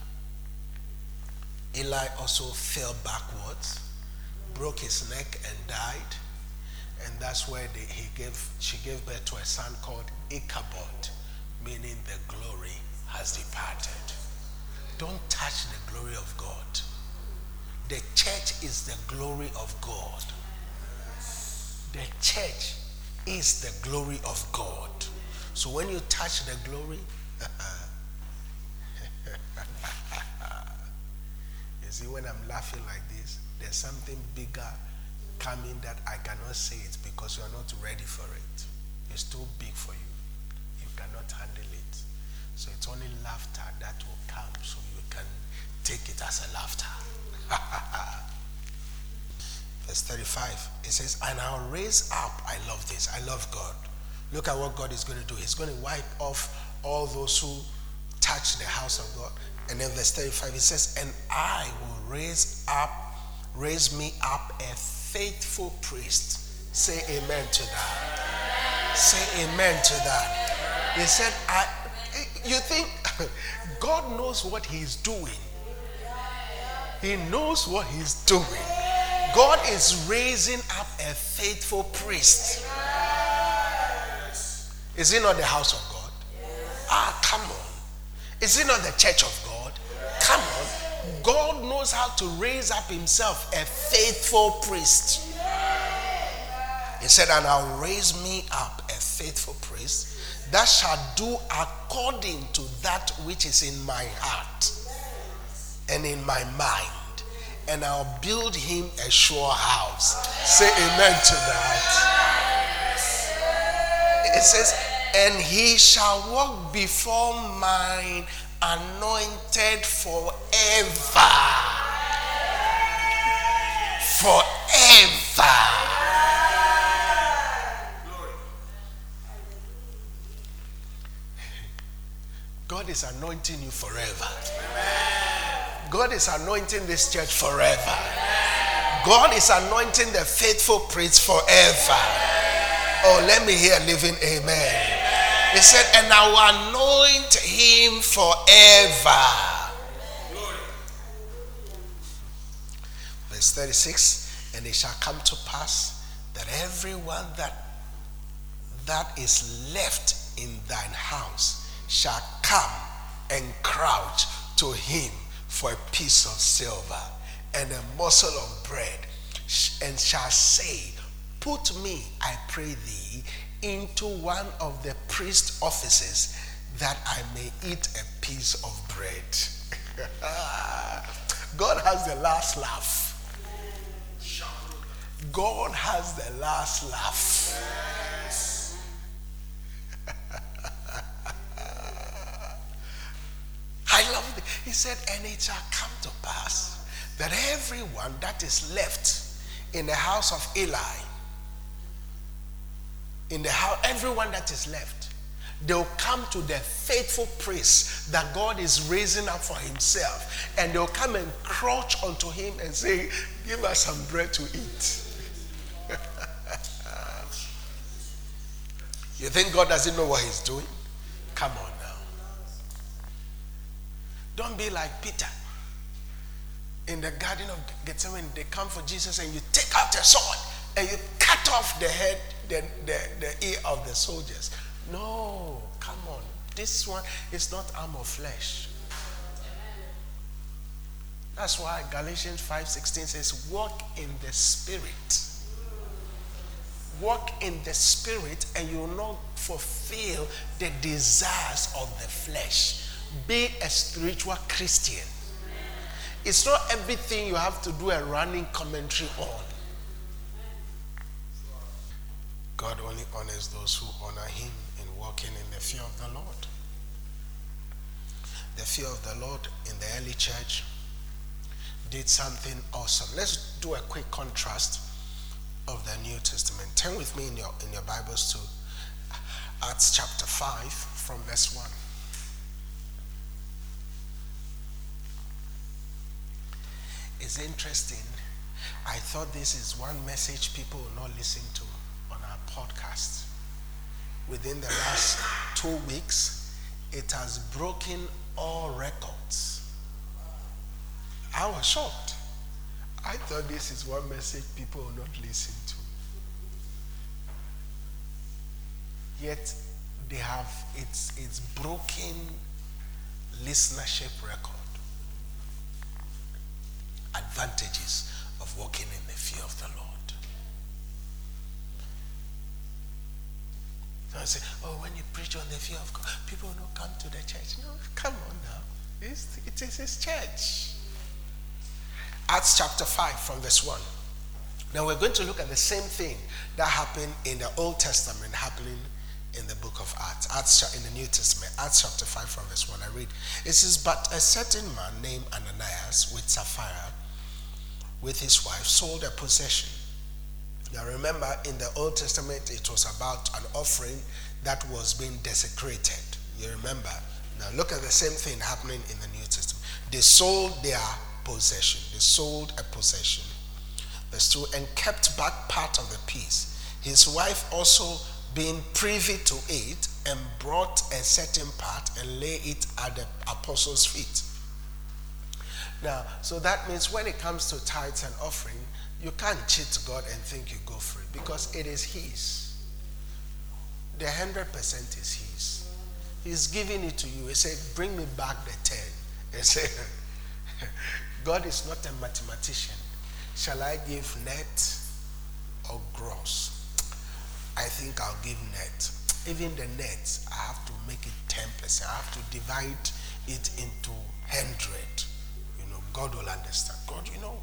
Eli also fell backwards broke his neck, and died. And that's where they, he gave, she gave birth to a son called Ichabod, meaning the glory has departed. Don't touch the glory of God. The church is the glory of God. The church is the glory of God. So when you touch the glory, you see, when I'm laughing like this, there's something bigger coming that I cannot say it because you are not ready for it. It's too big for you. You cannot handle it. So it's only laughter that will come so you can take it as a laughter. Verse 35, it says, And I'll raise up, I love this, I love God. Look at what God is going to do. He's going to wipe off all those who touch the house of God. And then verse 35, it says, And I will raise up, raise me up a faithful priest. Say amen to that. Say amen to that. He said, I you think God knows what he's doing. He knows what he's doing. God is raising up a faithful priest. Is it not the house of God? Ah, come on. Is it not the church of God? Come on. God knows how to raise up himself a faithful priest. He said, And I'll raise me up a faithful priest that shall do according to that which is in my heart and in my mind. And I'll build him a sure house. Say amen to that. It says, and he shall walk before mine anointed forever. Forever. God is anointing you forever. God is anointing this church forever. God is anointing the faithful priest forever. Oh, let me hear living amen. He said, and I will anoint him forever. Verse 36 And it shall come to pass that everyone that that is left in thine house shall come and crouch to him for a piece of silver and a morsel of bread, and shall say, Put me, I pray thee, into one of the priest offices that I may eat a piece of bread. God has the last laugh. God has the last laugh. I love it. He said, and it shall come to pass that everyone that is left in the house of Eli, in the house, everyone that is left, they'll come to the faithful priest that God is raising up for himself, and they'll come and crouch unto him and say, Give us some bread to eat. you think God doesn't know what he's doing? Come on. Now. Don't be like Peter. In the Garden of Gethsemane, they come for Jesus and you take out a sword and you cut off the head, the, the, the ear of the soldiers. No, come on. This one is not arm of flesh. That's why Galatians 5:16 says, walk in the spirit. Walk in the spirit, and you will not fulfill the desires of the flesh be a spiritual Christian. It's not everything you have to do a running commentary on. God only honors those who honor Him in walking in the fear of the Lord. The fear of the Lord in the early church did something awesome. Let's do a quick contrast of the New Testament. Turn with me in your, in your Bibles to Acts chapter 5 from verse 1. It's interesting. I thought this is one message people will not listen to podcast. Within the last two weeks, it has broken all records. I was shocked. I thought this is one message people will not listen to. Yet they have it's it's broken listenership record. Advantages of walking in the fear of the Lord. I say, oh, when you preach on the fear of God, people will not come to the church. No, come on now. It's, it is his church. Acts chapter 5 from verse 1. Now we're going to look at the same thing that happened in the Old Testament happening in the book of Acts. Acts in the New Testament. Acts chapter 5 from verse 1. I read. It says, But a certain man named Ananias with Sapphira with his wife sold a possession. Now remember, in the Old Testament, it was about an offering that was being desecrated. You remember? Now look at the same thing happening in the New Testament. They sold their possession. They sold a possession. Verse 2 and kept back part of the piece. His wife also being privy to it and brought a certain part and lay it at the apostles' feet. Now, so that means when it comes to tithes and offering, you can't cheat God and think you go free because it is His. The 100% is His. He's giving it to you. He said, Bring me back the 10. He said, God is not a mathematician. Shall I give net or gross? I think I'll give net. Even the net, I have to make it 10%. I have to divide it into 100. You know, God will understand. God, you know,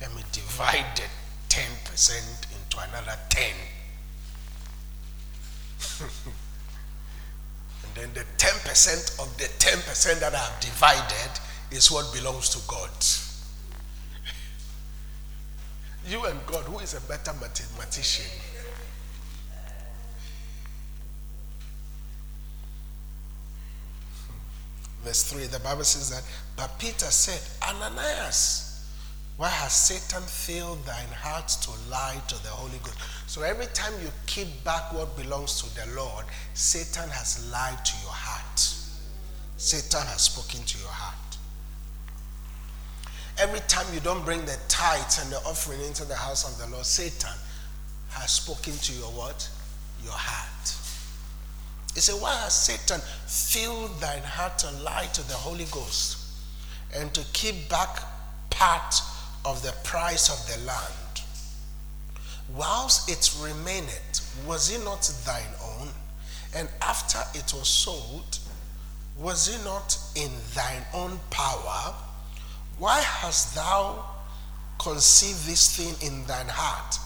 let me divide the 10% into another 10. and then the 10% of the 10% that I've divided is what belongs to God. you and God, who is a better mathematician? Hmm. Verse 3, the Bible says that, but Peter said, Ananias, why has Satan filled thine heart to lie to the Holy Ghost? So every time you keep back what belongs to the Lord, Satan has lied to your heart. Satan has spoken to your heart. Every time you don't bring the tithes and the offering into the house of the Lord, Satan has spoken to your what? Your heart. He said, Why has Satan filled thine heart to lie to the Holy Ghost and to keep back part of the price of the land? Whilst it remained, was it not thine own? And after it was sold, was it not in thine own power? Why hast thou conceived this thing in thine heart?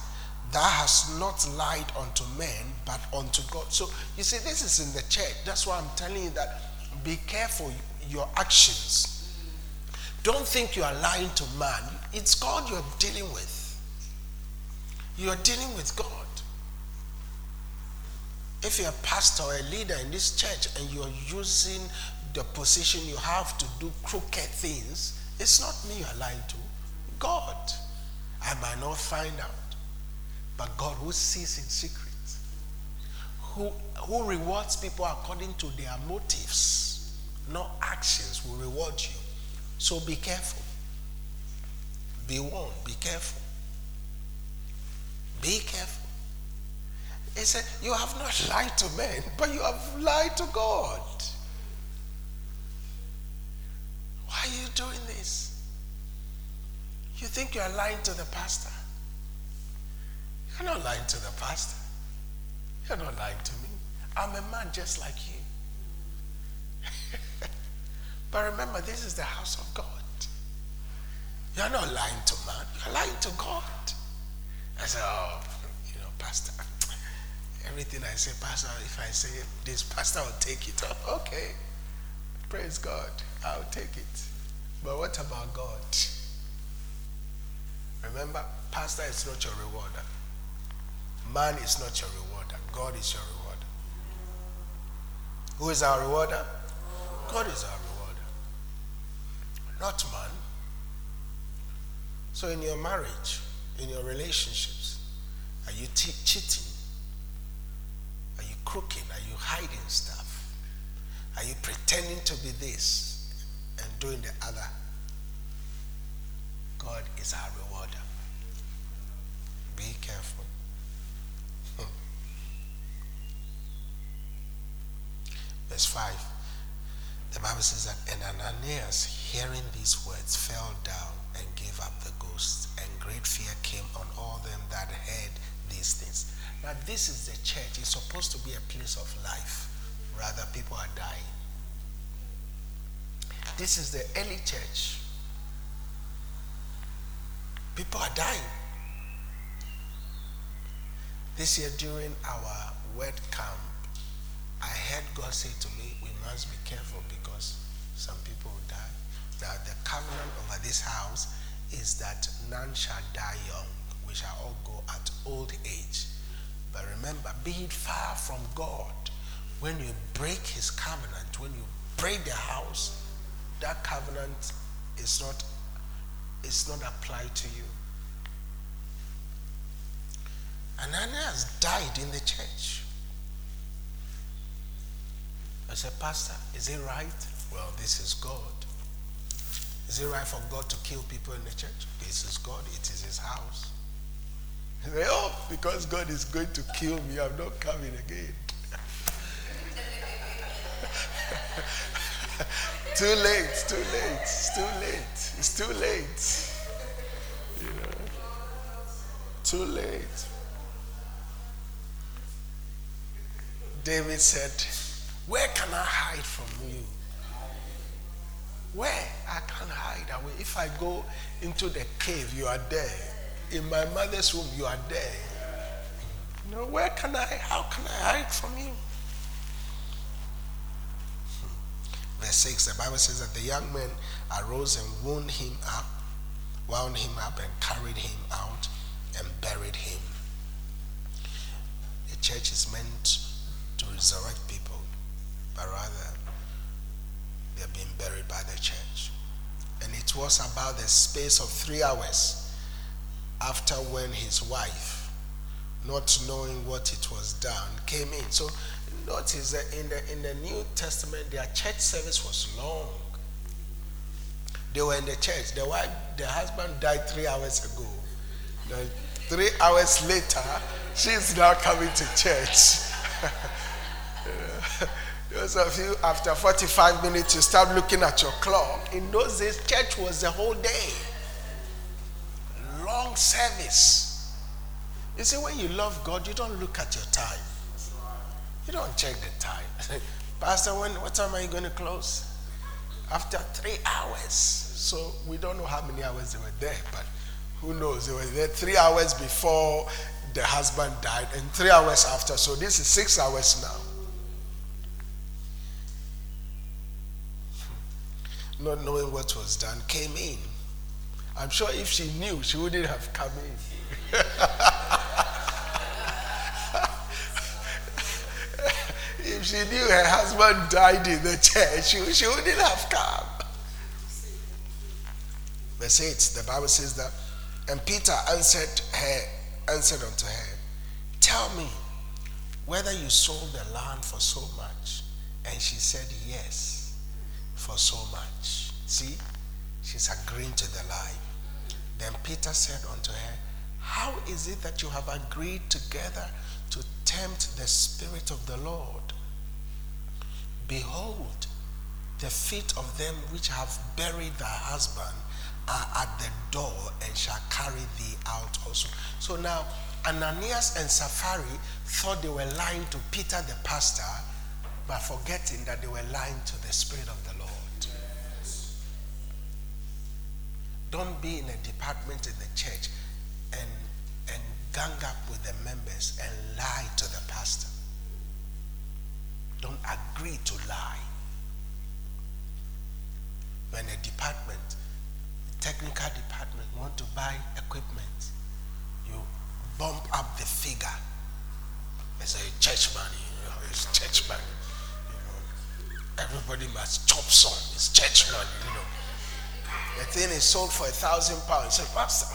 Thou hast not lied unto men, but unto God. So you see, this is in the church. That's why I'm telling you that be careful your actions. Don't think you are lying to man. It's God you're dealing with. You're dealing with God. If you're a pastor or a leader in this church and you're using the position you have to do crooked things, it's not me you're lying to. God. I might not find out. But God who sees in secret, who, who rewards people according to their motives, not actions, will reward you. So be careful. Be warned. Be careful. Be careful. He said, You have not lied to men, but you have lied to God. Why are you doing this? You think you are lying to the pastor. You're not lying to the pastor. You're not lying to me. I'm a man just like you. But remember, this is the house of God. You're not lying to man, you're lying to God. I said, Oh, you know, Pastor, everything I say, Pastor, if I say this, Pastor will take it. Okay. Praise God. I'll take it. But what about God? Remember, Pastor is not your rewarder. Man is not your rewarder. God is your rewarder. Who is our rewarder? God is our rewarder. Not man. So in your marriage, in your relationships, are you cheating? Are you crooking? Are you hiding stuff? Are you pretending to be this and doing the other, God is our rewarder. Be careful. Hmm. Verse 5. The Bible says that, and Ananias, hearing these words, fell down and gave up the ghost, and great fear came on all them that heard these things. Now, this is the church. It's supposed to be a place of life. Rather, people are dying. This is the early church. People are dying. This year during our word camp, God said to me, we must be careful because some people will die. Now, the covenant over this house is that none shall die young. We shall all go at old age. But remember, be it far from God. When you break his covenant, when you break the house, that covenant is not, is not applied to you. Ananias died in the church. I said, Pastor, is it right? Well, this is God. Is it right for God to kill people in the church? This is God. It is his house. Say, oh, because God is going to kill me, I'm not coming again. too late, too late, it's too late, it's too late. You know, too late. David said, Where can I hide from you? Where? I can't hide away. If I go into the cave, you are there. In my mother's womb, you are there. You where can I, how can I hide from you? Hmm. Verse 6, the Bible says that the young men arose and wound him up, wound him up, and carried him out and buried him. The church is meant to resurrect people, but rather they're being buried by the church. And it was about the space of three hours after when his wife, not knowing what it was done, came in. So notice that in the in the New Testament, their church service was long. They were in the church. The wife, the husband died three hours ago. Then three hours later, she's now coming to church. Those of you, after 45 minutes, you start looking at your clock. In those days, church was the whole day. Long service. You see, when you love God, you don't look at your time. You don't check the time. Pastor, when, what time are you going to close? After three hours. So we don't know how many hours they were there, but who knows? They were there three hours before the husband died and three hours after. So this is six hours now. Not knowing what was done, came in. I'm sure if she knew, she wouldn't have come in. if she knew her husband died in the church, she, she wouldn't have come. Verse 8, the Bible says that, and Peter answered her, answered unto her, Tell me whether you sold the land for so much. And she said, Yes for so much. See, she's agreeing to the lie. Then Peter said unto her, How is it that you have agreed together to tempt the Spirit of the Lord? Behold, the feet of them which have buried thy husband are at the door and shall carry thee out also. So now, Ananias and Sapphira thought they were lying to Peter the pastor, but forgetting that they were lying to the Spirit of the Lord. Don't be in a department in the church and, and gang up with the members and lie to the pastor. Don't agree to lie. When a department, technical department, want to buy equipment, you bump up the figure. It's a church money, you know, it's church money. You know, everybody must chop some. It's church money, you know. The thing is sold for a thousand pounds. So, Pastor,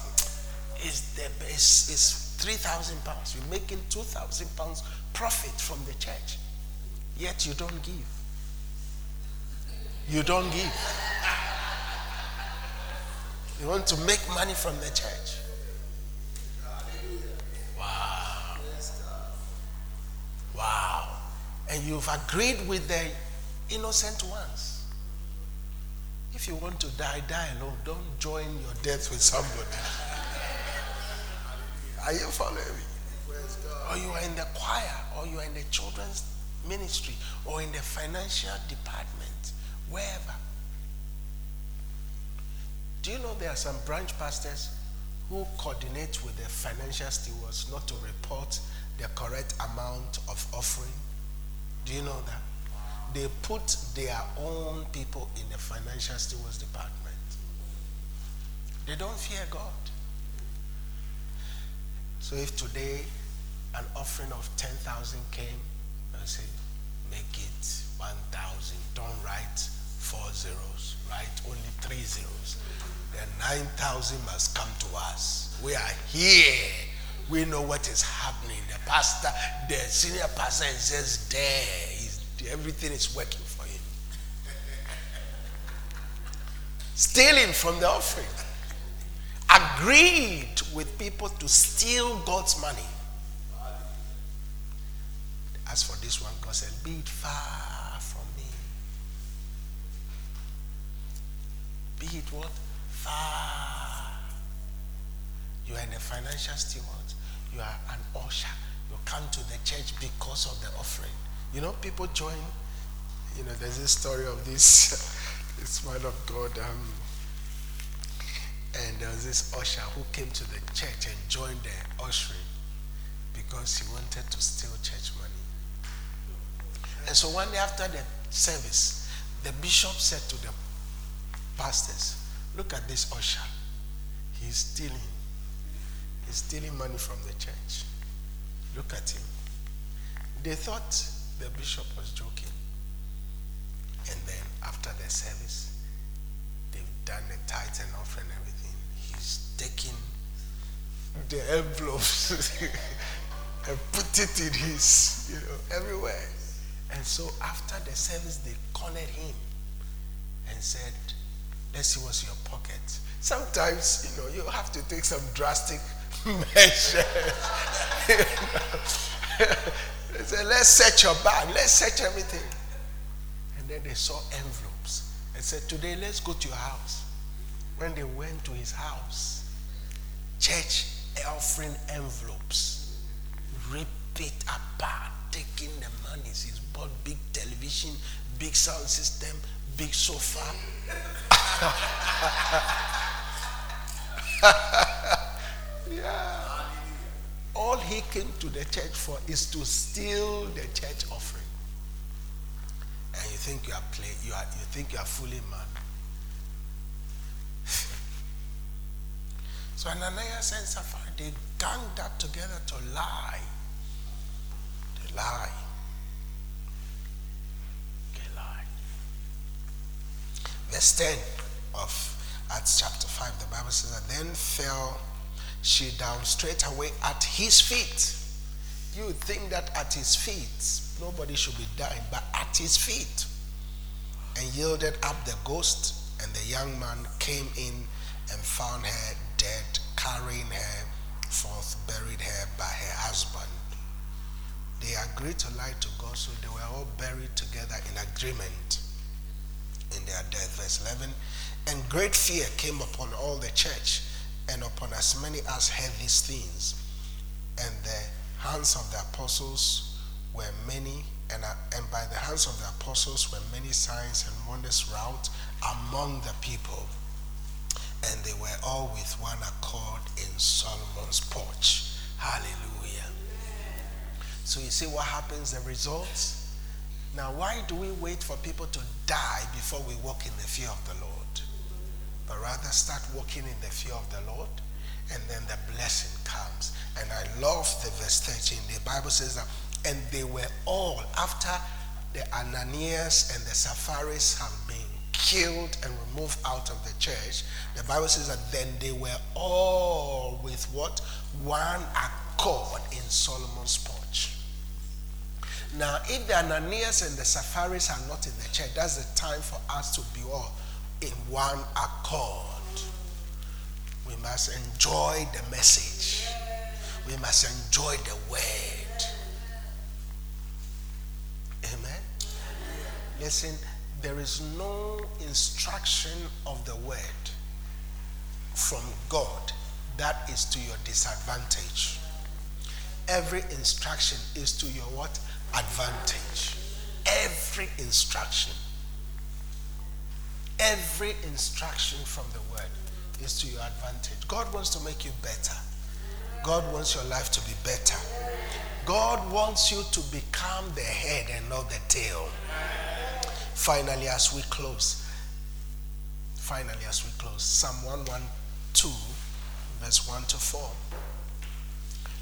is the is three thousand pounds. You're making two thousand pounds profit from the church, yet you don't give. you don't give. You want to make money from the church. Wow. Wow. And you've agreed with the innocent ones. If you want to die, die alone. Don't join your death with somebody. Are you following me? Or you are in the choir, or you are in the children's ministry, or in the financial department, wherever. Do you know there are some branch pastors who coordinate with the financial stewards not to report the correct amount of offering? Do you know that? They put their own people in the financial stewards department. They don't fear God. So if today an offering of 10,000 came, I say, make it 1,000. Don't write four zeros, write only three zeros. Then 9,000 must come to us. We are here. We know what is happening. The pastor, the senior pastor is just there. Everything is working for him. Stealing from the offering. Agreed with people to steal God's money. As for this one, God said, Be it far from me. Be it what? Far. You are in the financial steward. You are an usher. You come to the church because of the offering. You know, people join. You know, there's this story of this this man of God. Um, and there was this usher who came to the church and joined the ushering because he wanted to steal church money. And so one day after the service, the bishop said to the pastors, Look at this usher. He's stealing. He's stealing money from the church. Look at him. They thought the bishop was joking. And then after the service, they've done the tithe and offering and everything. He's taking the envelopes and put it in his, you know, everywhere. And so after the service, they cornered him and said, Let's see what's in your pocket. Sometimes, you know, you have to take some drastic measures. they said, Let's search your bag, let's search everything. And then they saw envelopes and said, Today, let's go to your house. When they went to his house, church offering envelopes, rip it apart, taking the monies. He's bought big television, big sound system, big sofa. yeah. All he came to the church for is to steal the church offering. And you think you are play, you are you think you are fooling man. so Ananias and Sapphira, they ganged up together to lie. They lie. They lie. Verse 10 of Acts chapter 5, the Bible says that then fell she down straight away at his feet. You think that at his feet, nobody should be dying, but at his feet. And yielded up the ghost, and the young man came in and found her dead, carrying her forth, buried her by her husband. They agreed to lie to God, so they were all buried together in agreement in their death. Verse 11. And great fear came upon all the church and upon as many as heard these things. And the hands of the apostles were many, and, uh, and by the hands of the apostles were many signs and wonders wrought among the people. And they were all with one accord in Solomon's porch. Hallelujah. So you see what happens, the results? Now, why do we wait for people to die before we walk in the fear of the Lord? But rather start walking in the fear of the Lord, and then the blessing comes. And I love the verse 13. The Bible says that, and they were all, after the Ananias and the Sapphiras have been killed and removed out of the church, the Bible says that then they were all with what? One accord in Solomon's porch. Now, if the Ananias and the Sapphiras are not in the church, that's the time for us to be all in one accord. We must enjoy the message. We must enjoy the word. Amen. Listen, there is no instruction of the word from God that is to your disadvantage. Every instruction is to your what? Advantage. Every instruction. Every instruction from the word is to your advantage. God wants to make you better. God wants your life to be better. God wants you to become the head and not the tail. Finally, as we close, finally, as we close, Psalm 112, verse 1 to 4.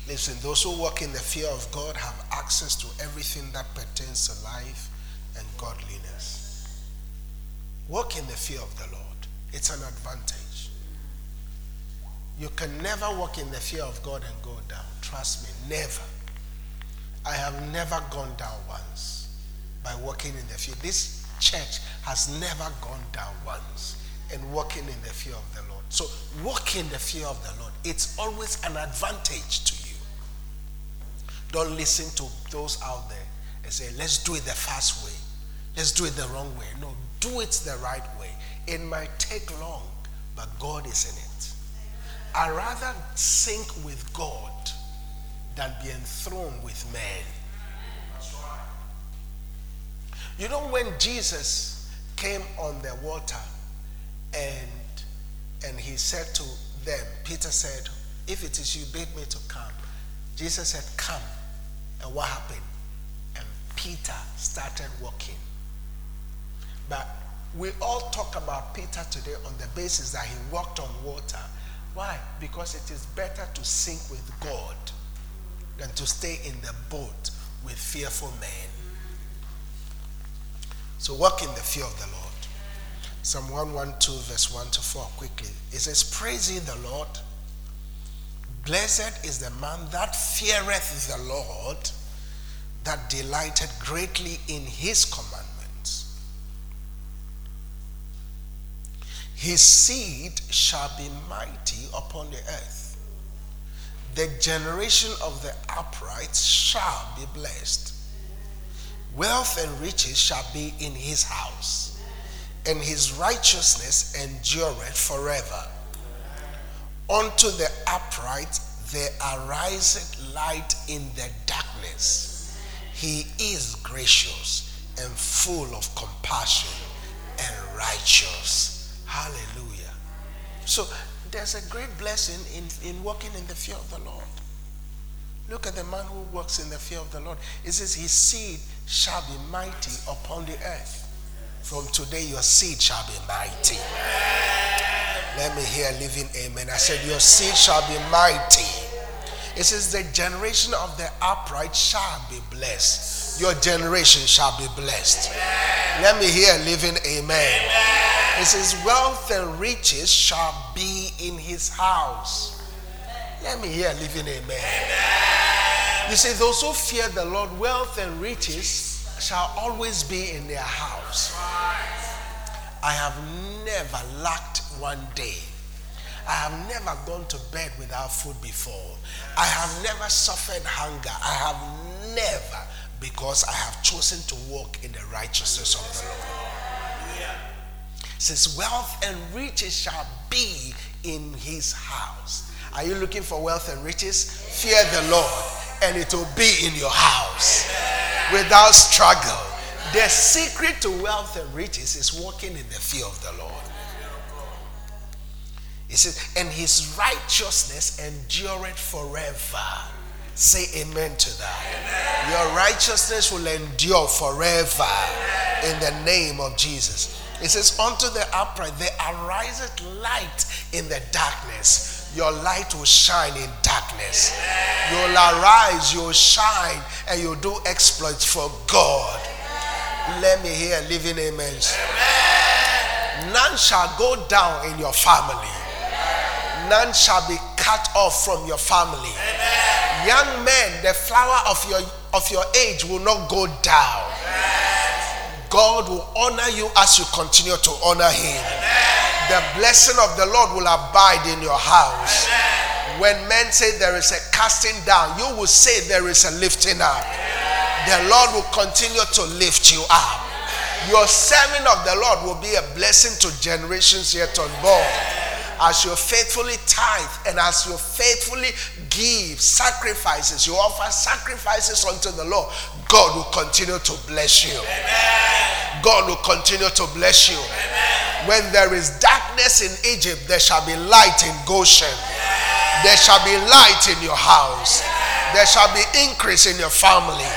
Listen, those who walk in the fear of God have access to everything that pertains to life and godliness. Walk in the fear of the Lord, it's an advantage. You can never walk in the fear of God and go down. Trust me, never. I have never gone down once by walking in the fear. This church has never gone down once in walking in the fear of the Lord. So, walk in the fear of the Lord. It's always an advantage to you. Don't listen to those out there and say, let's do it the fast way. Let's do it the wrong way. No, do it the right way. It might take long, but God is in it. I rather sink with God than be enthroned with men. You know, when Jesus came on the water and and he said to them, Peter said, If it is you bid me to come, Jesus said, Come. And what happened? And Peter started walking. But we all talk about Peter today on the basis that he walked on water. Why? Because it is better to sink with God than to stay in the boat with fearful men. So walk in the fear of the Lord. Psalm 112, verse 1 to 4, quickly. It says, Praise ye the Lord. Blessed is the man that feareth the Lord, that delighted greatly in his commandments. His seed shall be mighty upon the earth. The generation of the upright shall be blessed. Wealth and riches shall be in his house, and his righteousness endureth forever. Unto the upright there ariseth light in the darkness. He is gracious and full of compassion and righteous. Hallelujah. So there's a great blessing in, in walking in the fear of the Lord. Look at the man who walks in the fear of the Lord. It says, His seed shall be mighty upon the earth. From today, your seed shall be mighty. Let me hear living amen. I said, Your seed shall be mighty. It says, The generation of the upright shall be blessed. Your generation shall be blessed. Let me hear living amen. It says, Wealth and riches shall be in his house. Let me hear living amen. You see, those who fear the Lord, wealth and riches shall always be in their house. I have never lacked one day. I have never gone to bed without food before. I have never suffered hunger. I have never, because I have chosen to walk in the righteousness of the Lord. Since wealth and riches shall be in his house. Are you looking for wealth and riches? Fear the Lord, and it will be in your house without struggle. The secret to wealth and riches is walking in the fear of the Lord. He says, and his righteousness endureth forever. Say amen to that. Amen. Your righteousness will endure forever in the name of Jesus. It says, Unto the upright there ariseth light in the darkness. Your light will shine in darkness. You'll arise, you'll shine, and you'll do exploits for God. Let me hear living amens. None shall go down in your family none shall be cut off from your family. Young men, the flower of your of your age will not go down. God will honor you as you continue to honor Him. The blessing of the Lord will abide in your house. When men say there is a casting down, you will say there is a lifting up. The Lord will continue to lift you up. Your serving of the Lord will be a blessing to generations yet unborn. As you faithfully tithe and as you faithfully give sacrifices, you offer sacrifices unto the Lord, God will continue to bless you. Amen. God will continue to bless you. Amen. When there is darkness in Egypt, there shall be light in Goshen. Amen. There shall be light in your house. There shall be increase in your family.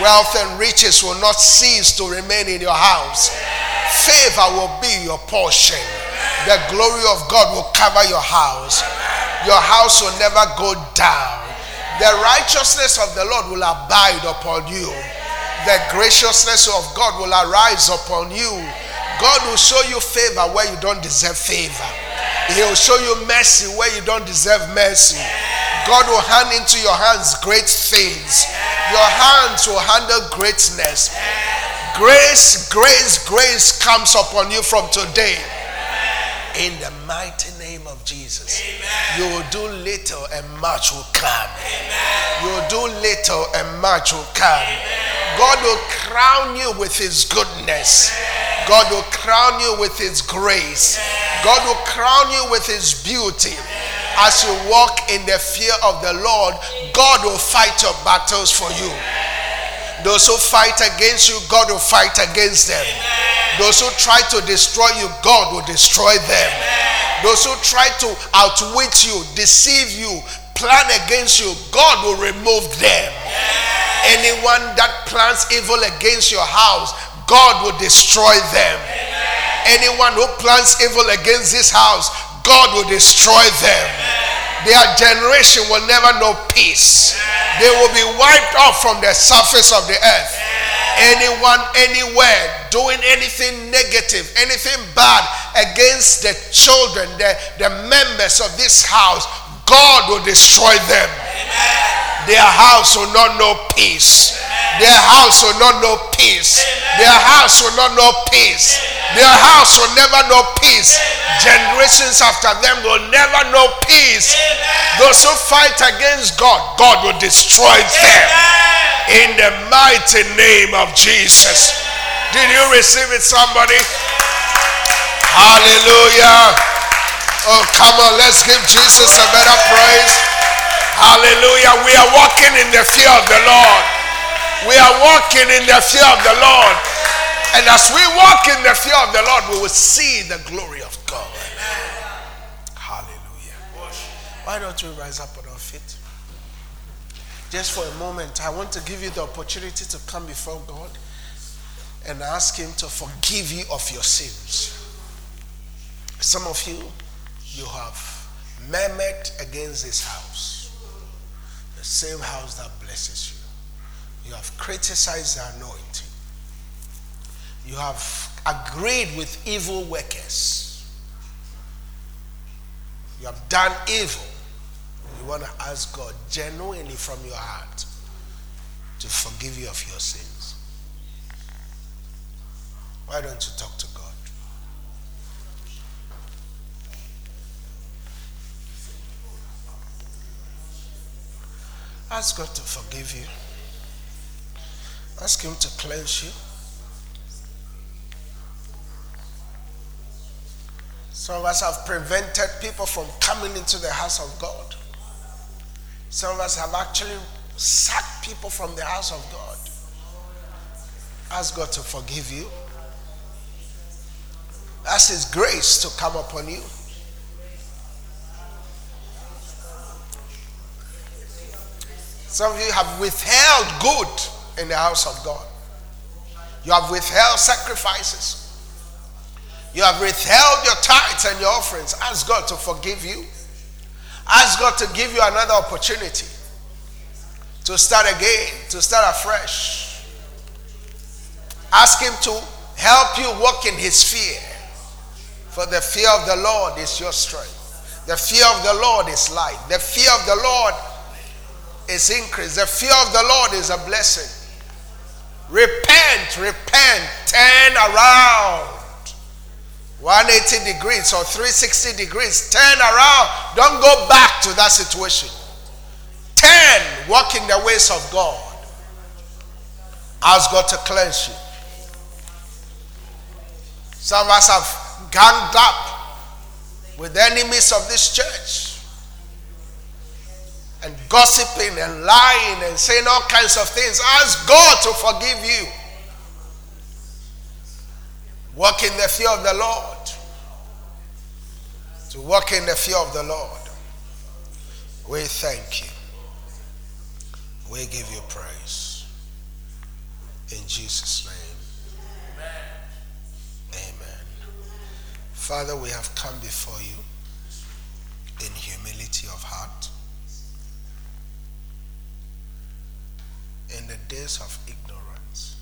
Wealth and riches will not cease to remain in your house. Favor will be your portion. The glory of God will cover your house. Your house will never go down. The righteousness of the Lord will abide upon you. The graciousness of God will arise upon you. God will show you favor where you don't deserve favor. He will show you mercy where you don't deserve mercy. God will hand into your hands great things. Your hands will handle greatness. Grace, grace, grace comes upon you from today. In the mighty name of Jesus. Amen. You will do little and much will come. Amen. You will do little and much will come. Amen. God will crown you with his goodness. God will crown you with his grace. God will crown you with his beauty. As you walk in the fear of the Lord, God will fight your battles for you. Those who fight against you, God will fight against them. Amen. Those who try to destroy you, God will destroy them. Amen. Those who try to outwit you, deceive you, plan against you, God will remove them. Amen. Anyone that plans evil against your house, God will destroy them. Anyone who plans evil against this house, God will destroy them. Their generation will never know peace. They will be wiped off from the surface of the earth. Anyone, anywhere, doing anything negative, anything bad against the children, the, the members of this house, God will destroy them. Their house will not know peace. Their house will not know peace. Their house will not know peace. Their house will never know peace. Generations after them will never know peace. Those who fight against God, God will destroy them. In the mighty name of Jesus. Did you receive it, somebody? Hallelujah. Oh, come on, let's give Jesus a better praise. Hallelujah. We are walking in the fear of the Lord. We are walking in the fear of the Lord. And as we walk in the fear of the Lord, we will see the glory of God. Hallelujah. Why don't we rise up on our feet? Just for a moment, I want to give you the opportunity to come before God and ask Him to forgive you of your sins. Some of you, you have murmured against this house, the same house that blesses you. You have criticized the anointing. You have agreed with evil workers. You have done evil. You want to ask God genuinely from your heart to forgive you of your sins. Why don't you talk to God? Ask God to forgive you. Ask Him to cleanse you. Some of us have prevented people from coming into the house of God. Some of us have actually sacked people from the house of God. Ask God to forgive you. Ask His grace to come upon you. Some of you have withheld good in the house of God. You have withheld sacrifices. You have withheld your tithes and your offerings. Ask God to forgive you. Ask God to give you another opportunity to start again, to start afresh. Ask Him to help you walk in His fear. For the fear of the Lord is your strength. The fear of the Lord is light. The fear of the Lord is increase. The fear of the Lord is a blessing. Repent, repent, turn around. 180 degrees or 360 degrees, turn around. Don't go back to that situation. Turn, walk in the ways of God. Ask God to cleanse you. Some of us have ganged up with enemies of this church and gossiping and lying and saying all kinds of things. Ask God to forgive you. Walk in the fear of the Lord. To walk in the fear of the Lord. We thank you. We give you praise. In Jesus' name. Amen. Amen. Father, we have come before you in humility of heart. In the days of ignorance,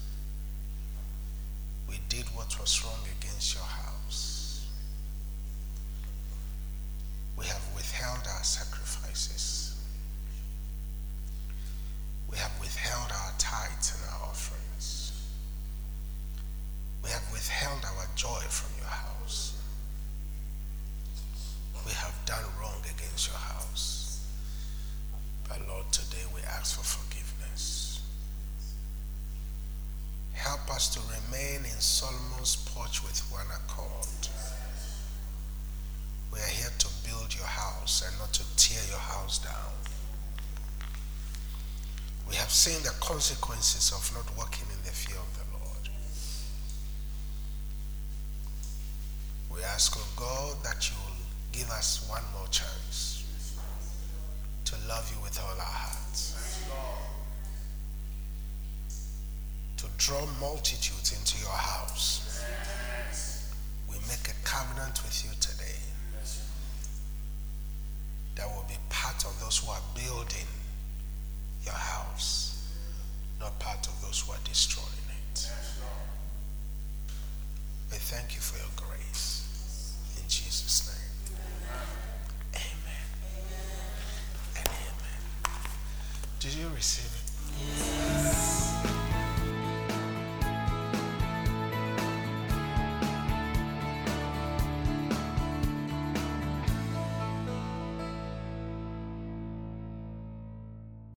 we did what was wrong against your house. We have withheld our sacrifices. We have withheld our tithes and our offerings. We have withheld our joy from your house. We have done wrong against your house. But Lord, today we ask for forgiveness. Help us to remain in Solomon's porch with one accord. We are here to build your house and not to tear your house down. We have seen the consequences of not walking in the fear of the Lord. We ask, of God, that you will give us one more chance to love you with all our hearts. To draw multitudes into your house. We make a covenant with you today that will be part of those who are building your house, not part of those who are destroying it. We thank you for your grace. In Jesus' name. Amen. Amen. Did you receive it?